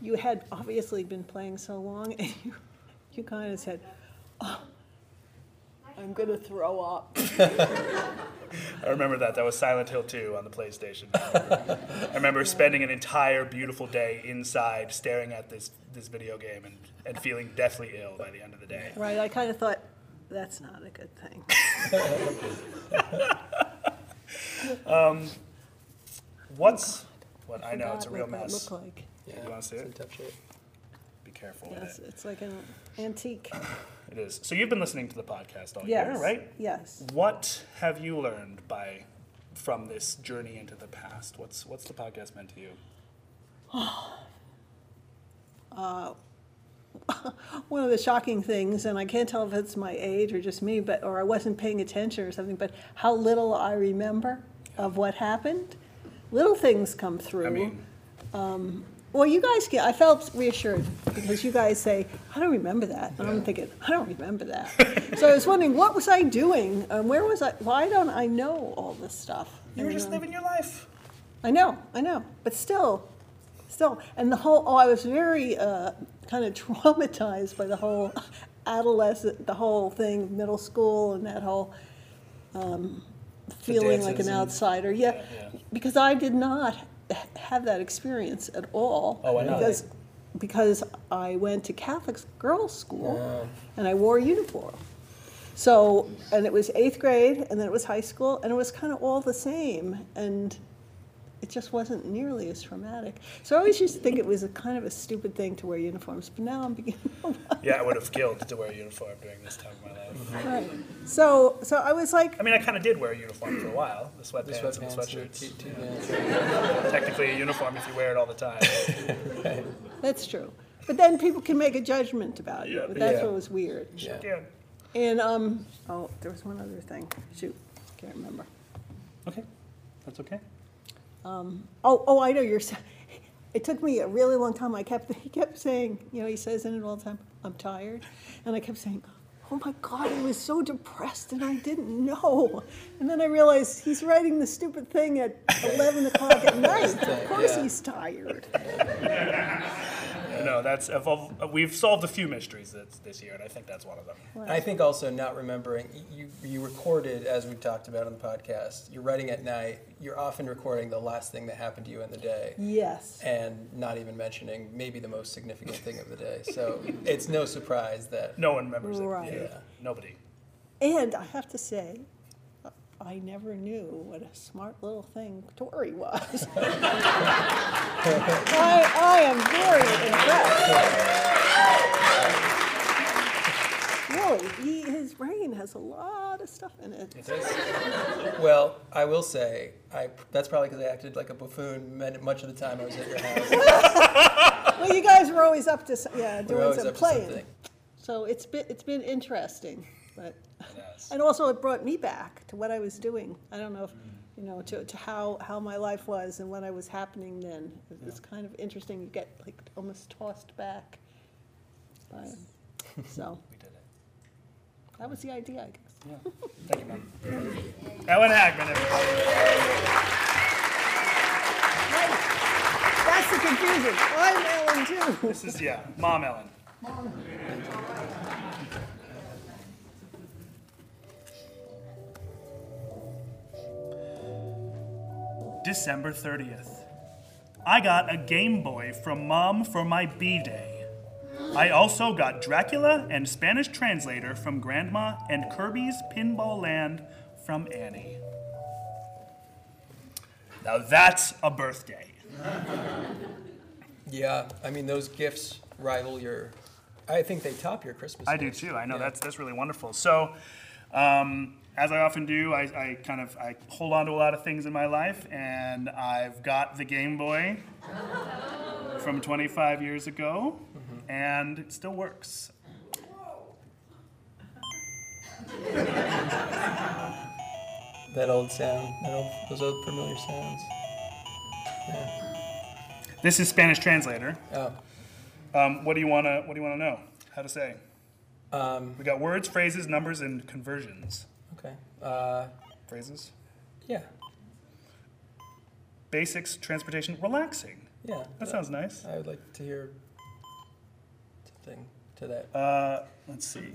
you had obviously been playing so long and you, you kind of said, oh, I'm going to throw up. I remember that. That was Silent Hill 2 on the PlayStation. I remember spending an entire beautiful day inside staring at this, this video game and, and feeling deathly ill by the end of the day. Right, I kind of thought, that's not a good thing. Um, what's oh, what I know it's a real mess. looked like. Yeah, You wanna see it's it? in tough shape. Be careful with it. it's like an antique. It is. So you've been listening to the podcast all Yes. year, right? Yes. What have you learned by from this journey into the past? What's what's the podcast meant to you? uh, one of the shocking things, and I can't tell if it's my age or just me, but or I wasn't paying attention or something, but how little I remember of what happened. Little things come through. I mean, Um, well, you guys get, I felt reassured because you guys say, I don't remember that. And I'm thinking, I don't remember that. so I was wondering, what was I doing? Um, where was I? Why don't I know all this stuff? you were just um, living your life. I know, I know, but still, still, and the whole. Oh, I was very uh, kind of traumatized by the whole adolescent, the whole thing, middle school, and that whole um, feeling like dances an and- outsider. Yeah, yeah. because I did not have that experience at all. Oh, I know. Because because I went to Catholic girls' school and I wore a uniform. So, and it was eighth grade, and then it was high school, and it was kind of all the same, and it just wasn't nearly as traumatic. So I always used to think it was a kind of a stupid thing to wear uniforms, but now I'm beginning. To Yeah, I would have killed to wear a uniform during this time of my life. right. So, so I was like, I mean, I kind of did wear a uniform for a while, the sweatpants, The and the sweatshirts. t- t- yeah. Technically a uniform if you wear it all the time. that's true. But then people can make a judgment about you. Yeah. But that's Yeah. what was weird. Yeah. Yeah. And um, oh, there was one other thing. Shoot, can't remember. Okay, that's okay. Um, oh, oh, I know you're. It took me a really long time. I kept he kept saying, you know, he says in it all the time, "I'm tired," and I kept saying, "Oh my God, he was so depressed, and I didn't know." And then I realized he's writing the stupid thing at 11 o'clock at night. Of course, Yeah. he's tired. No, that's of we've solved a few mysteries this, this year, and I think that's one of them. I think also not remembering, you, you recorded, as we've talked about on the podcast, you're writing at night, you're often recording the last thing that happened to you in the day. Yes. And not even mentioning maybe the most significant thing of the day. So it's no surprise that, No one remembers it. Right. Yeah, nobody. And I have to say, I never knew what a smart little thing Torrey was. I, I am very impressed. Really, he, his brain has a lot of stuff in it. it does. well, I will say, I, that's probably because I acted like a buffoon much of the time I was at your house. Well, you guys were always up to s- yeah We were doing always some up to playing, something. so it's been it's been interesting, but Yes. and also it brought me back to what I was doing. I don't know if mm. you know to, to how how my life was and what I was happening then. It was kind of interesting. You get like almost tossed back. By, so We did it. that was the idea, I guess. Yeah. Thank you, Mom. Ellen Hagman, everybody. That's the confusion. I'm Ellen too. This is, yeah, Mom Ellen. December 30th. I got a Game Boy from Mom for my B Day. I also got Dracula and Spanish Translator from Grandma and Kirby's Pinball Land from Annie. Now that's a birthday. Yeah, I mean, those gifts rival your, I think they top your Christmas. I do too. I know Yeah. that's that's really wonderful. So, um, as I often do, I, I kind of I hold on to a lot of things in my life, and I've got the Game Boy from 25 years ago, and it still works. That old sound, that old, those old familiar sounds. Yeah. This is Spanish Translator. Oh, Um, what do you wanna What do you wanna know? How to say? um, We got words, phrases, numbers, and conversions. Okay. Uh, Phrases. yeah, Basics, transportation, relaxing. yeah. That sounds nice. I would like to hear something to that. Uh, let's see.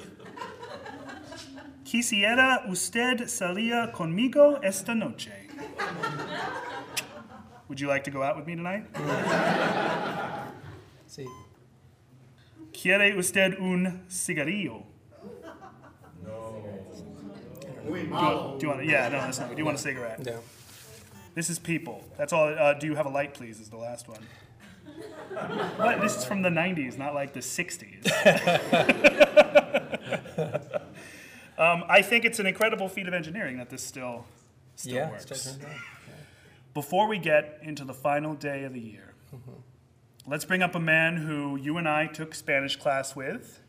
Quisiera usted salir conmigo esta noche. Would you like to go out with me tonight? See, ¿Quiere usted un cigarrillo? Do you, do you want? Yeah, no, that's not. Do you want a cigarette? no. This is people. That's all. Uh, do you have a light, please? Is the last one. What? This is from the '90s, not like the '60s. um, I think it's an incredible feat of engineering that this still Still yeah, works. still turns. Before we get into the final day of the year, let's bring up a man who you and I took Spanish class with,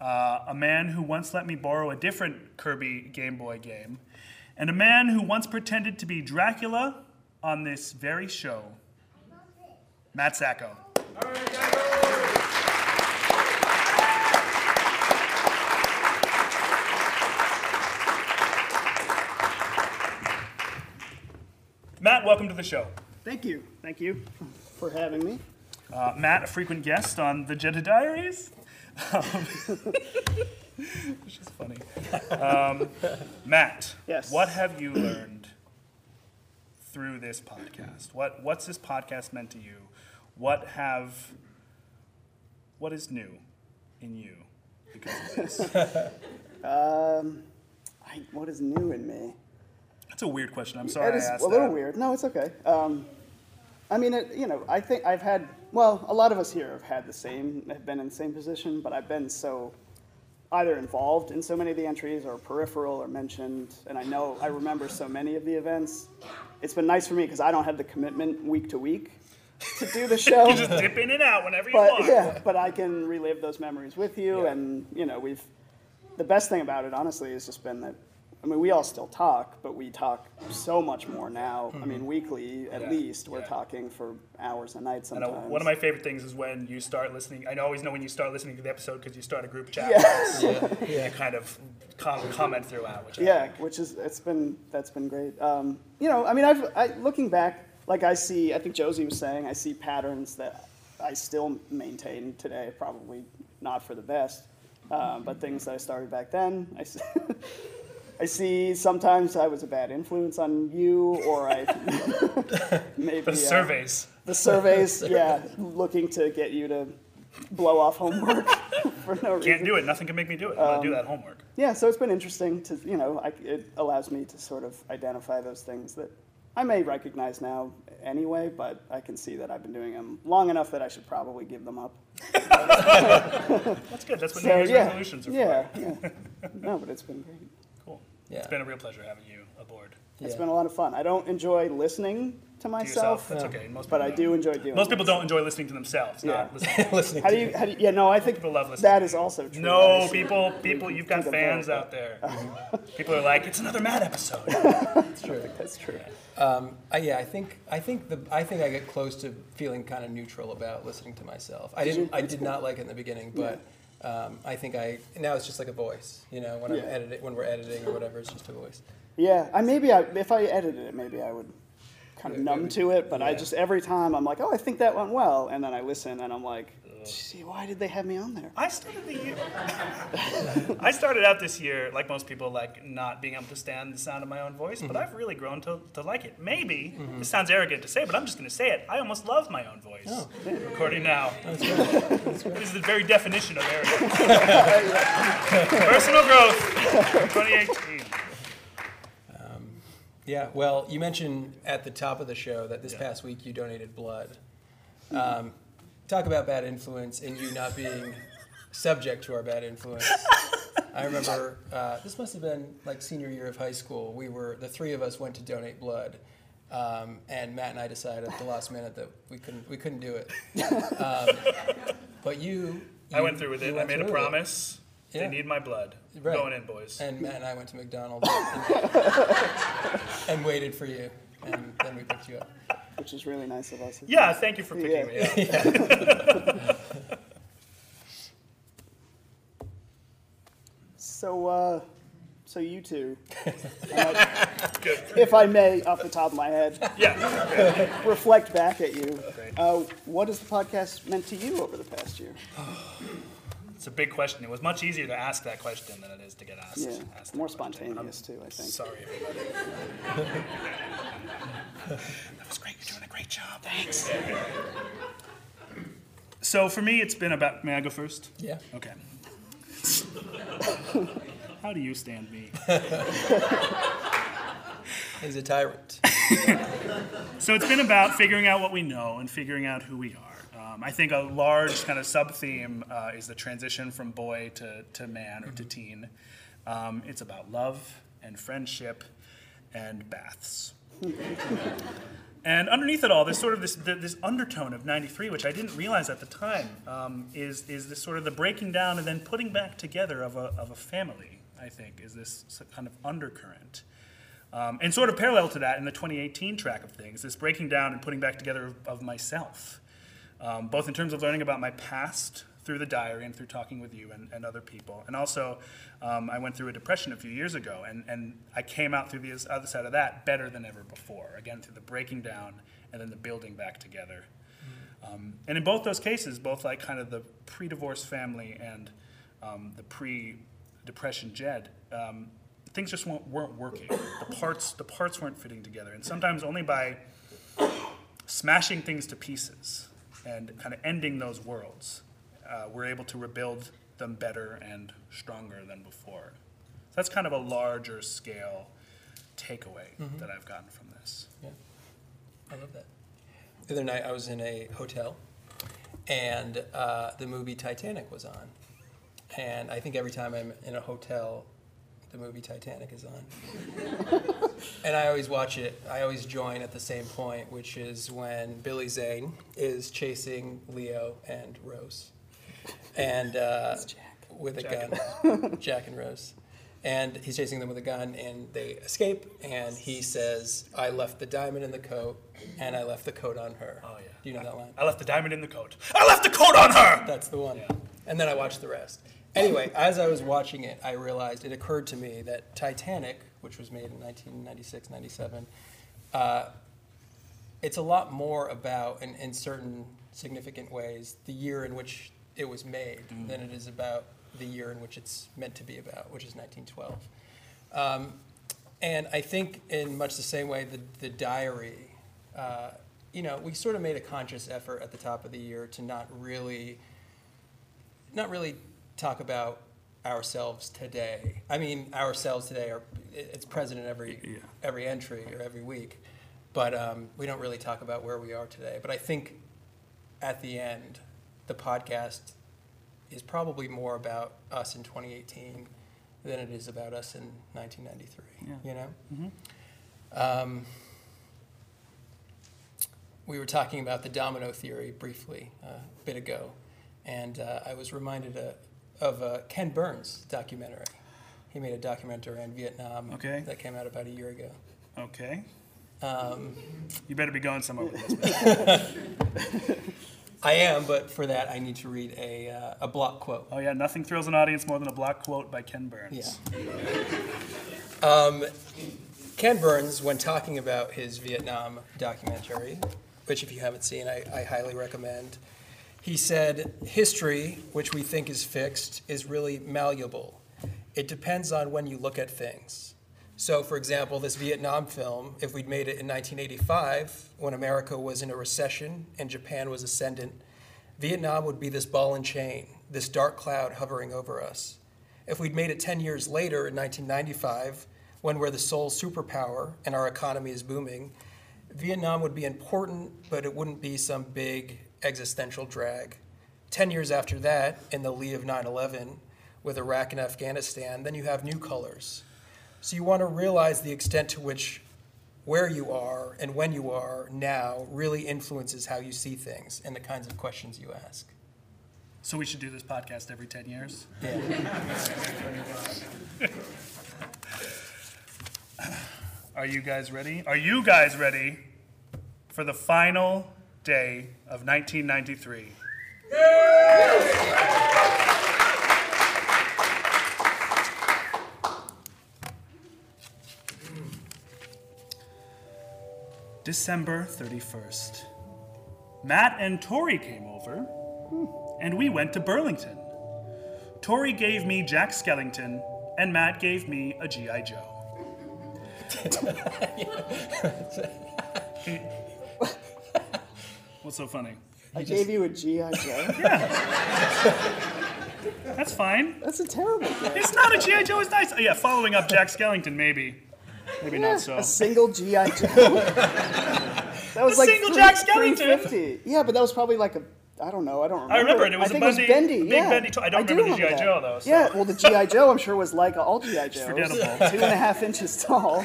uh, a man who once let me borrow a different Kirby Game Boy game, and a man who once pretended to be Dracula on this very show, Matt Sacco. Matt, welcome to the show. Thank you. Thank you for having me. Uh, Matt, a frequent guest on the Jedediah Diaries. Which is funny. Um, Matt, Yes. what have you learned through this podcast? What What's this podcast meant to you? What have What is new in you because of this? Um, I, what is new in me? That's a weird question. I'm sorry It is I asked a little that. weird. No, it's okay. Um, I mean, it, you know, I think I've had, well, a lot of us here have had the same, have been in the same position, but I've been so either involved in so many of the entries or peripheral or mentioned, and I know, I remember so many of the events. It's been nice for me because I don't have the commitment week to week to do the show. you just dip in and out whenever you want. yeah, but I can relive those memories with you, and you know, we've. The best thing about it, honestly, has just been that. I mean, we all still talk, but we talk so much more now. I mean, weekly at Yeah, least, we're yeah. talking for hours a night I know sometimes. one of my favorite things is when you start listening. I always know when you start listening to the episode because you start a group chat. Yes. Yeah. You kind of com- comment throughout, which I yeah, which is it's been that's been great. Um, you know, I mean, I've I, looking back, like I see. I think Josie was saying, I see patterns that I still maintain today. Probably not for the best, uh, but things that I started back then. I see, I see sometimes I was a bad influence on you, or I maybe The uh, surveys. The surveys, yeah, looking to get you to blow off homework for no reason. Can't do it. Nothing can make me do it. I'm gonna do Um, that homework. Yeah, so it's been interesting to, you know, I, it allows me to sort of identify those things that I may recognize now anyway, but I can see that I've been doing them long enough that I should probably give them up. That's good. That's what So, New Year's yeah, resolutions are yeah, for. yeah. No, but it's been great. Cool. Yeah. It's been a real pleasure having you aboard. It's Yeah. been a lot of fun. I don't enjoy listening to myself, yourself, that's okay. Most but people I don't. do enjoy doing it. Most it. people don't enjoy listening to themselves, not listening. Listening How to do you, how do you, yeah, no, I think People love listening. that is also true. I No, see. people, people, you've got Think of fans out there. People are like, it's another Matt episode. That's true. That's true. Um, I, yeah, I think I think the I think I get close to feeling kind of neutral about listening to myself. I didn't I did not like it in the beginning, but um, I think I now it's just like a voice. You know, when I'm Yeah. editing, when we're editing or whatever, it's just a voice. Yeah, I maybe I, if I edited it, maybe I would kind of numb to it. But I just every time I'm like, oh, I think that went well, and then I listen and I'm like, gee, why did they have me on there? I started the year. I started out this year, like most people, like not being able to stand the sound of my own voice, but mm-hmm. I've really grown to, to like it. Maybe mm-hmm. this sounds arrogant to say, but I'm just going to say it. I almost love my own voice. Oh. Recording now. This is the very definition of arrogance. Personal growth, 2018. Um, yeah, well, you mentioned at the top of the show that this Yeah. past week you donated blood. Mm-hmm. Um, talk about bad influence and you not being subject to our bad influence. I remember uh, this must have been like senior year of high school. We were the three of us went to donate blood, um, and Matt and I decided at the last minute that we couldn't we couldn't do it. Um, but you, I went through with it. I made a promise. They Yeah. need my blood. Right. Going in, boys. And Matt and I went to McDonald's and, and waited for you, and then we picked you up. Which is really nice of us. yeah, thank you for picking Yeah. me up. So, uh, so you two, uh, if I may, off the top of my head, Yeah. reflect back at you. Uh, what has the podcast meant to you over the past year? It's a big question. It was much easier to ask that question than it is to get asked. Yeah, asked that more question. spontaneous too, I think. Sorry, everybody. that was great. You're doing a great job. Thanks. So for me, it's been about. May I go first? Yeah. Okay. How do you stand me? He's a tyrant. So it's been about figuring out what we know and figuring out who we are. Um, I think a large kind of sub theme uh, is the transition from boy to, to man or to teen. Um, it's about love and friendship and baths. And underneath it all, there's sort of this, th- this undertone of 93, which I didn't realize at the time, um, is, is this sort of the breaking down and then putting back together of a, of a family, I think, is this kind of undercurrent. Um, and sort of parallel to that in the 2018 track of things, this breaking down and putting back together of, of myself, um, both in terms of learning about my past through the diary and through talking with you and, and other people. And also, um, I went through a depression a few years ago, and, and I came out through the other side of that better than ever before. Again, through the breaking down and then the building back together. Um, and in both those cases, both like kind of the pre divorce family and um, the pre depression Jed, um, things just weren't, weren't working. The parts, the parts weren't fitting together. And sometimes only by smashing things to pieces and kind of ending those worlds, uh, we're able to rebuild them better and stronger than before. So that's kind of a larger scale takeaway Mhm. that I've gotten from this. Yeah, I love that. The other night, I was in a hotel, and uh, the movie Titanic was on. And I think every time I'm in a hotel, the movie Titanic is on. and I always watch it. I always join at the same point, which is when Billy Zane is chasing Leo and Rose, and uh, with a Jack. gun, Jack and Rose. And he's chasing them with a gun, and they escape. And he says, "I left the diamond in the coat, and I left the coat on her." Oh yeah. Do you know that line? I left the diamond in the coat. I left the coat on her! That's the one. And then I watched the rest. Anyway, as I was watching it, I realized it occurred to me that Titanic, which was made in 1996, 97, uh, it's a lot more about, in, in certain significant ways, the year in which it was made than it is about the year in which it's meant to be about, which is 1912. Um, and I think, in much the same way, the, the diary, uh, you know, we sort of made a conscious effort at the top of the year to not really, not really talk about ourselves today. I mean, ourselves today are it's present in every every entry or every week, but um, we don't really talk about where we are today. But I think at the end, the podcast is probably more about us in 2018 than it is about us in 1993. Yeah. You know. Mhm. Um, we were talking about the domino theory briefly uh, a bit ago, and uh, I was reminded uh, of Ken Burns documentary. He made a documentary on Vietnam Okay. that came out about a year ago. Okay. Um, You better be going somewhere with this. I am, but for that I need to read a, uh, a block quote. oh, yeah, nothing thrills an audience more than a block quote by Ken Burns. Yeah. Um, Ken Burns, when talking about his Vietnam documentary, which if you haven't seen, I, I highly recommend, he said, History, which we think is fixed, is really malleable. It depends on when you look at things. So, for example, this Vietnam film, if we'd made it in 1985, when America was in a recession and Japan was ascendant, Vietnam would be this ball and chain, this dark cloud hovering over us. If we'd made it 10 years later in 1995, when we're the sole superpower and our economy is booming, Vietnam would be important, but it wouldn't be some big existential drag. 10 years after that, in the lee of 9 11, with Iraq and Afghanistan, then you have new colors. So you want to realize the extent to which where you are and when you are now really influences how you see things and the kinds of questions you ask. So we should do this podcast every 10 years? Yeah. Are you guys ready? Are you guys ready for the final day of 1993? December 31st. Matt and Torrey came over, and we went to Burlington. Torrey gave me Jack Skellington, and Matt gave me a G.I. Joe. What's so funny? I gave you a G.I. Joe. Yeah. That's fine. That's a terrible gift. It's not a G.I. Joe, it's nice. Oh, yeah, following up Jack Skellington, maybe. Maybe Yeah, not so. A single GI Joe. that was A like single three- Jack Skellington. 350. Yeah, but that was probably like a. I don't know. I don't remember. I remember it. It was I a think bendy- it was bendy. big yeah. bendy toy. I don't do remember the G.I. Joe, though, so- Yeah, well, the GI Joe I'm sure was like all GI Joes, forgettable. two and a half inches tall.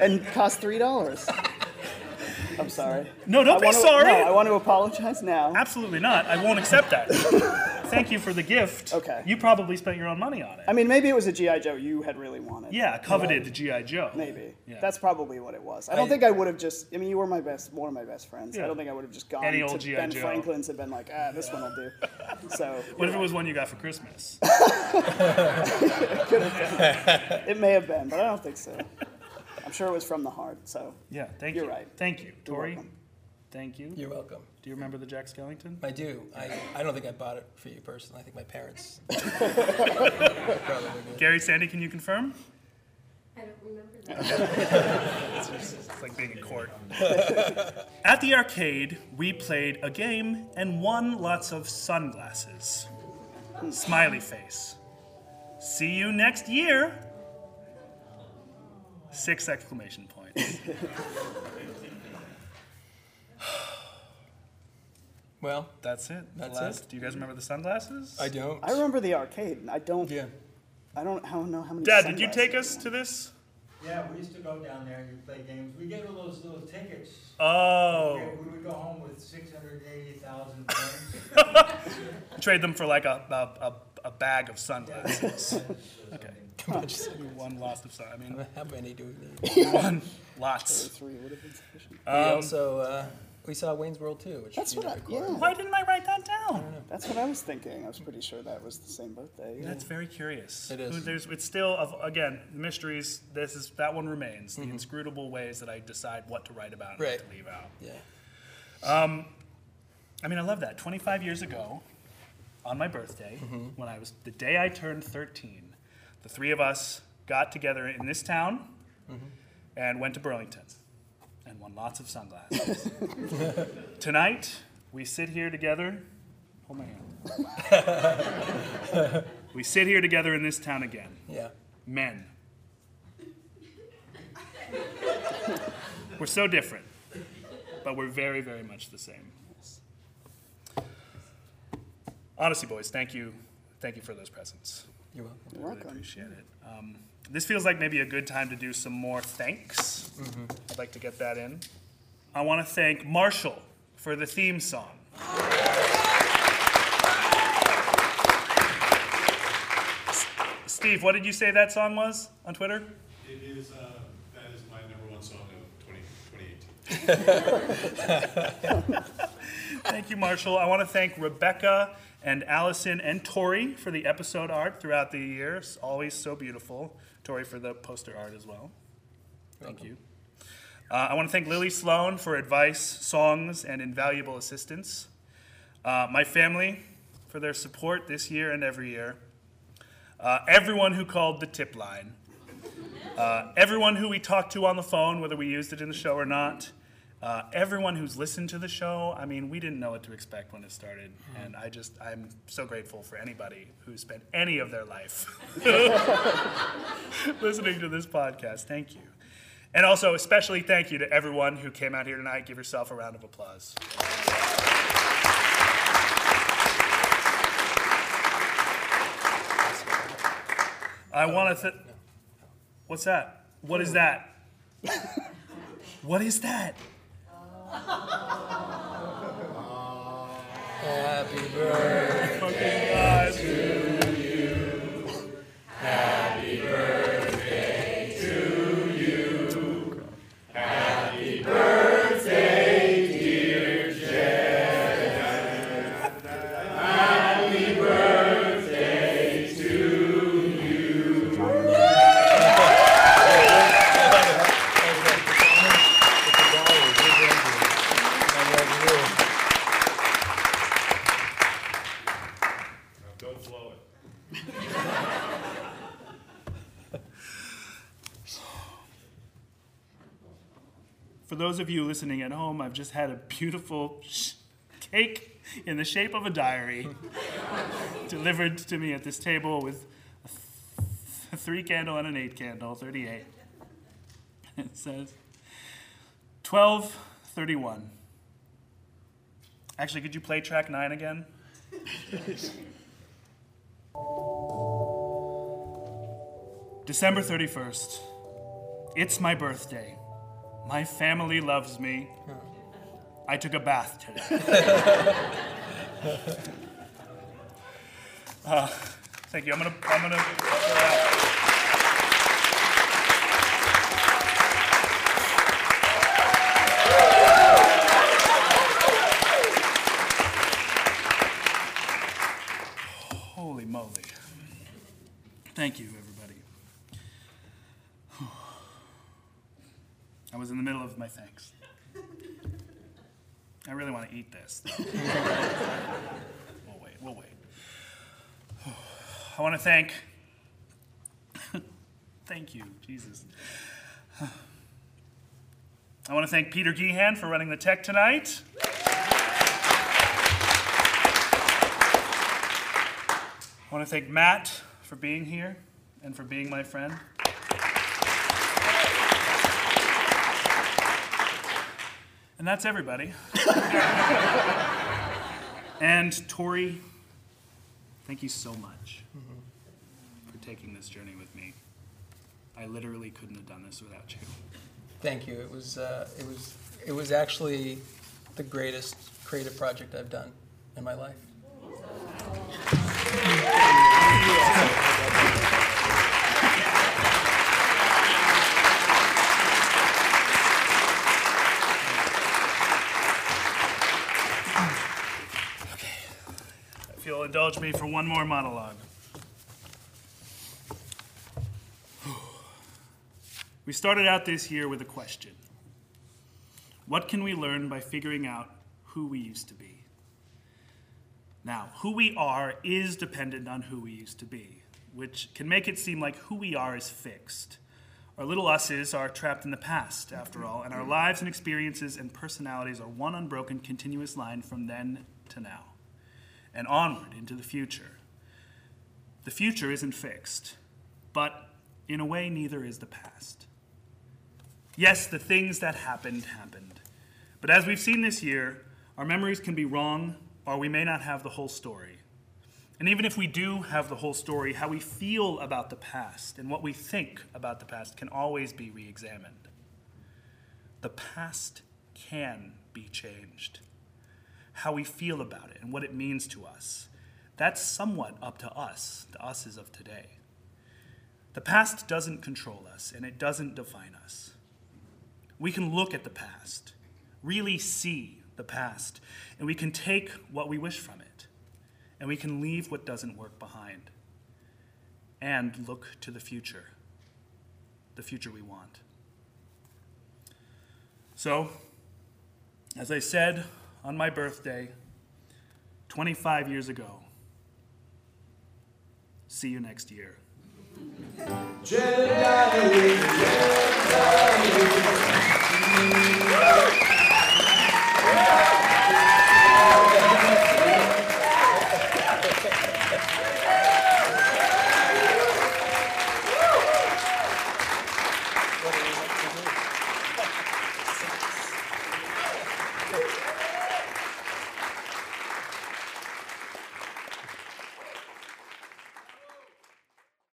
and cost three dollars. I'm sorry. No, don't I be sorry. No, I want to apologize now. Absolutely not. I won't accept that. Thank you for the gift. Okay. You probably spent your own money on it. I mean, maybe it was a GI Joe you had really wanted. Yeah, coveted the GI Joe. Maybe. Yeah. That's probably what it was. I don't I- think I would have just. I mean, you were my best, one of my best friends. Yeah. I don't think I would have just gone Any to G.I. Ben Joe. Franklin's and been like, ah, this one will do. So. What if it was one you got for Christmas? it, It may have been, but I don't think so. I'm sure it was from the heart. So. Yeah, thank You're you. right. Thank you. You're Torrey, welcome. thank you. You're welcome. Do you remember the Jack Skellington? I do. I, I don't think I bought it for you personally. I think my parents. probably did. Gary Sandy, can you confirm? I don't remember that. It's like being in court. At the arcade, we played a game and won lots of sunglasses. Smiley face. See you next year. Six exclamation points. Well, That's it. That's last- it. Do you guys remember the sunglasses? I don't. I remember the arcade. and I don't. Yeah. I don't. I don't know how many. Dad, did you sunglasses take there us were. to this? Yeah, we used to go down there and you'd play games. We get all those little tickets. Oh. Okay, We would go home with six hundred eighty thousand points. Trade them for like a, a, a, a bag of sunglasses. Okay. Much- One lost of sun. I mean, How many do we need? one. Lots. Three would have been sufficient. we Um, also uh, we saw Wayne's World 2, which That's you what I. didn't Yeah. Why didn't I write that down? That's what I was thinking. I was pretty sure that was the same birthday. yeah. That's very curious. It is. Who- There's, it's still, of again, mysteries. This is that one remains. Mm-hmm. The inscrutable ways that I decide what to write about and Right. what to leave out. Yeah. I mean, I love that. 25 years ago, on my birthday, Mm-hmm. when I was the day I turned 13, the three of us got together in this town Mm-hmm. and went to Burlington and won lots of sunglasses. Tonight, we sit here together. Hold my hand. we sit here together in this town again. Yeah. Men. we're so different, but we're very, very much the same. Honestly, boys, thank you, thank you for those presents. You're welcome. You're I really welcome. appreciate it. Um, this feels like maybe a good time to do some more thanks. I'd like to get that in. I want to thank Marshall for the theme song. Steve, what did you say that song was on Twitter? It is, uh, that is my number one song of 20, 2018. Thank you, Marshall. I want to thank Rebecca and Allison and Torrey for the episode art throughout the years. Always so beautiful. Torrey for the poster art as well. Thank you. Uh, I want to thank Lily Sloan for advice, songs, and invaluable assistance. Uh, my family for their support this year and every year. Uh, everyone who called the tip line. Uh, everyone who we talked to on the phone, whether we used it in the show or not. Uh, everyone who's listened to the show. I mean, we didn't know what to expect when it started, and I just I'm so grateful for anybody who spent any of their life listening to this podcast. Thank you, and also especially thank you to everyone who came out here tonight. Give yourself a round of applause. I want to. Th- What's that? What is that? what is that? Happy birthday. Of you listening at home, I've just had a beautiful cake in the shape of a diary delivered to me at this table with a, th- a three candle and an eight candle, 38. It says 1231. Actually, could you play track nine again? December 31st, It's my birthday. My family loves me. I took a bath today. Uh, thank you. I'm gonna. I'm gonna. Holy moly. Thank you, everybody. I was in the middle of my thanks. I really want to eat this. we'll wait, we'll wait. I want to thank. thank you, Jesus. I want to thank Peter Gehan for running the tech tonight. I want to thank Matt for being here and for being my friend. And that's everybody. and Torrey, thank you so much for taking this journey with me. I literally couldn't have done this without you. Thank you. It was, uh, it was, it was actually the greatest creative project I've done in my life. Indulge me for one more monologue. We started out this year with a question What can we learn by figuring out who we used to be? Now, who we are is dependent on who we used to be, which can make it seem like who we are is fixed. Our little us's are trapped in the past, after all, and our lives and experiences and personalities are one unbroken, continuous line from then to now and onward into the future. The future isn't fixed, but in a way, neither is the past. Yes, the things that happened, happened. But as we've seen this year, our memories can be wrong, or we may not have the whole story. And even if we do have the whole story, how we feel about the past and what we think about the past can always be re examined. The past can be changed how we feel about it and what it means to us. That's somewhat up to us, the us's of today. The past doesn't control us and it doesn't define us. We can look at the past, really see the past, and we can take what we wish from it, and we can leave what doesn't work behind, and look to the future, the future we want. So, as I said on my birthday 25 years ago. See you next year. Jedi, Jedi.